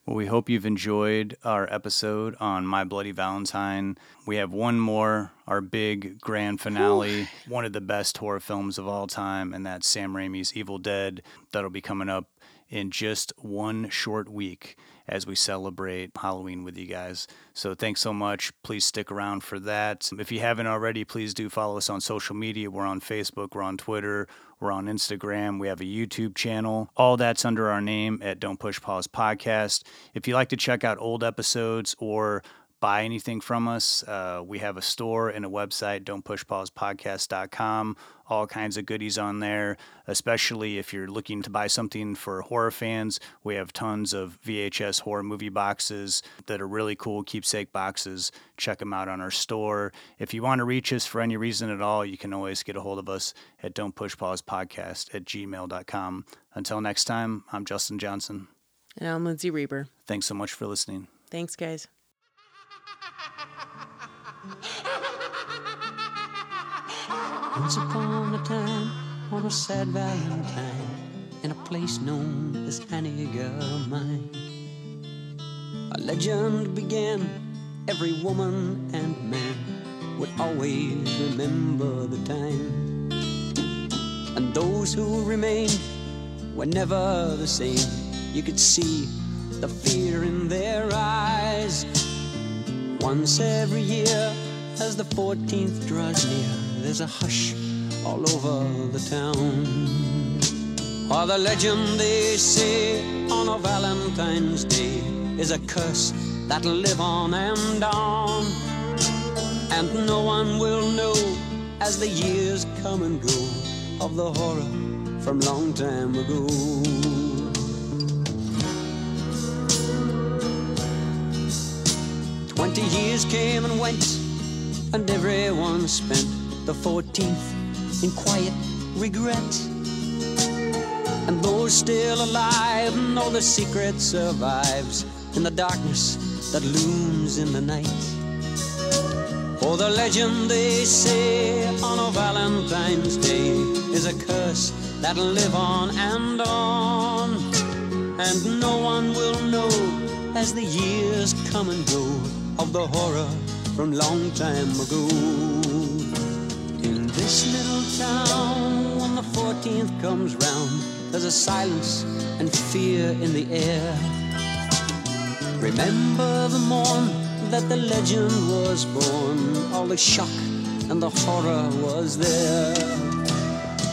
S1: Well, we hope you've enjoyed our episode on My Bloody Valentine. We have one more, our big grand finale, one of the best horror films of all time, and that's Sam Raimi's Evil Dead. That'll be coming up in just one short week as we celebrate Halloween with you guys. So thanks so much. Please stick around for that. If you haven't already, please do follow us on social media. We're on Facebook, we're on Twitter, we're on Instagram, we have a YouTube channel. All that's under our name at Don't Push Pause Podcast. If you like to check out old episodes or buy anything from us, uh, we have a store and a website, don'tpushpausepodcast.com. All kinds of goodies on there, especially if you're looking to buy something for horror fans. We have tons of VHS horror movie boxes that are really cool, keepsake boxes. Check them out on our store. If you want to reach us for any reason at all, you can always get a hold of us at don'tpushpausepodcast at gmail.com. Until next time, I'm Justin Johnson.
S2: And I'm Lindsay Reber.
S1: Thanks so much for listening.
S2: Thanks, guys.
S11: Once upon a time, on a sad Valentine, in a place known as Hanniger Mine, a legend began. Every woman and man would always remember the time, and those who remained were never the same. You could see the fear in their eyes. Once every year, as the 14th draws near, there's a hush all over the town. Or the legend they say on a Valentine's Day is a curse that'll live on and on. And no one will know as the years come and go of the horror from long time ago. Years came and went, and everyone spent the 14th in quiet regret. And those still alive know the secret survives in the darkness that looms in the night. For the legend they say on a Valentine's Day is a curse that'll live on and on. And no one will know as the years come and go of the horror from long time ago. In this little town, when the 14th comes round, there's a silence and fear in the air. Remember the morn that the legend was born, all the shock and the horror was there.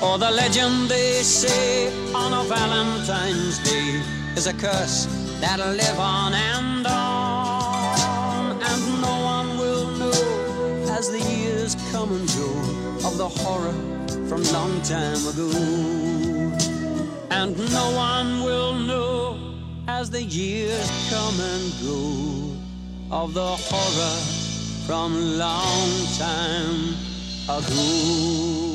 S11: Oh, the legend they say on a Valentine's Day is a curse that'll live on and on, as the years come and go of the horror from long time ago. And no one will know as the years come and go of the horror from long time ago.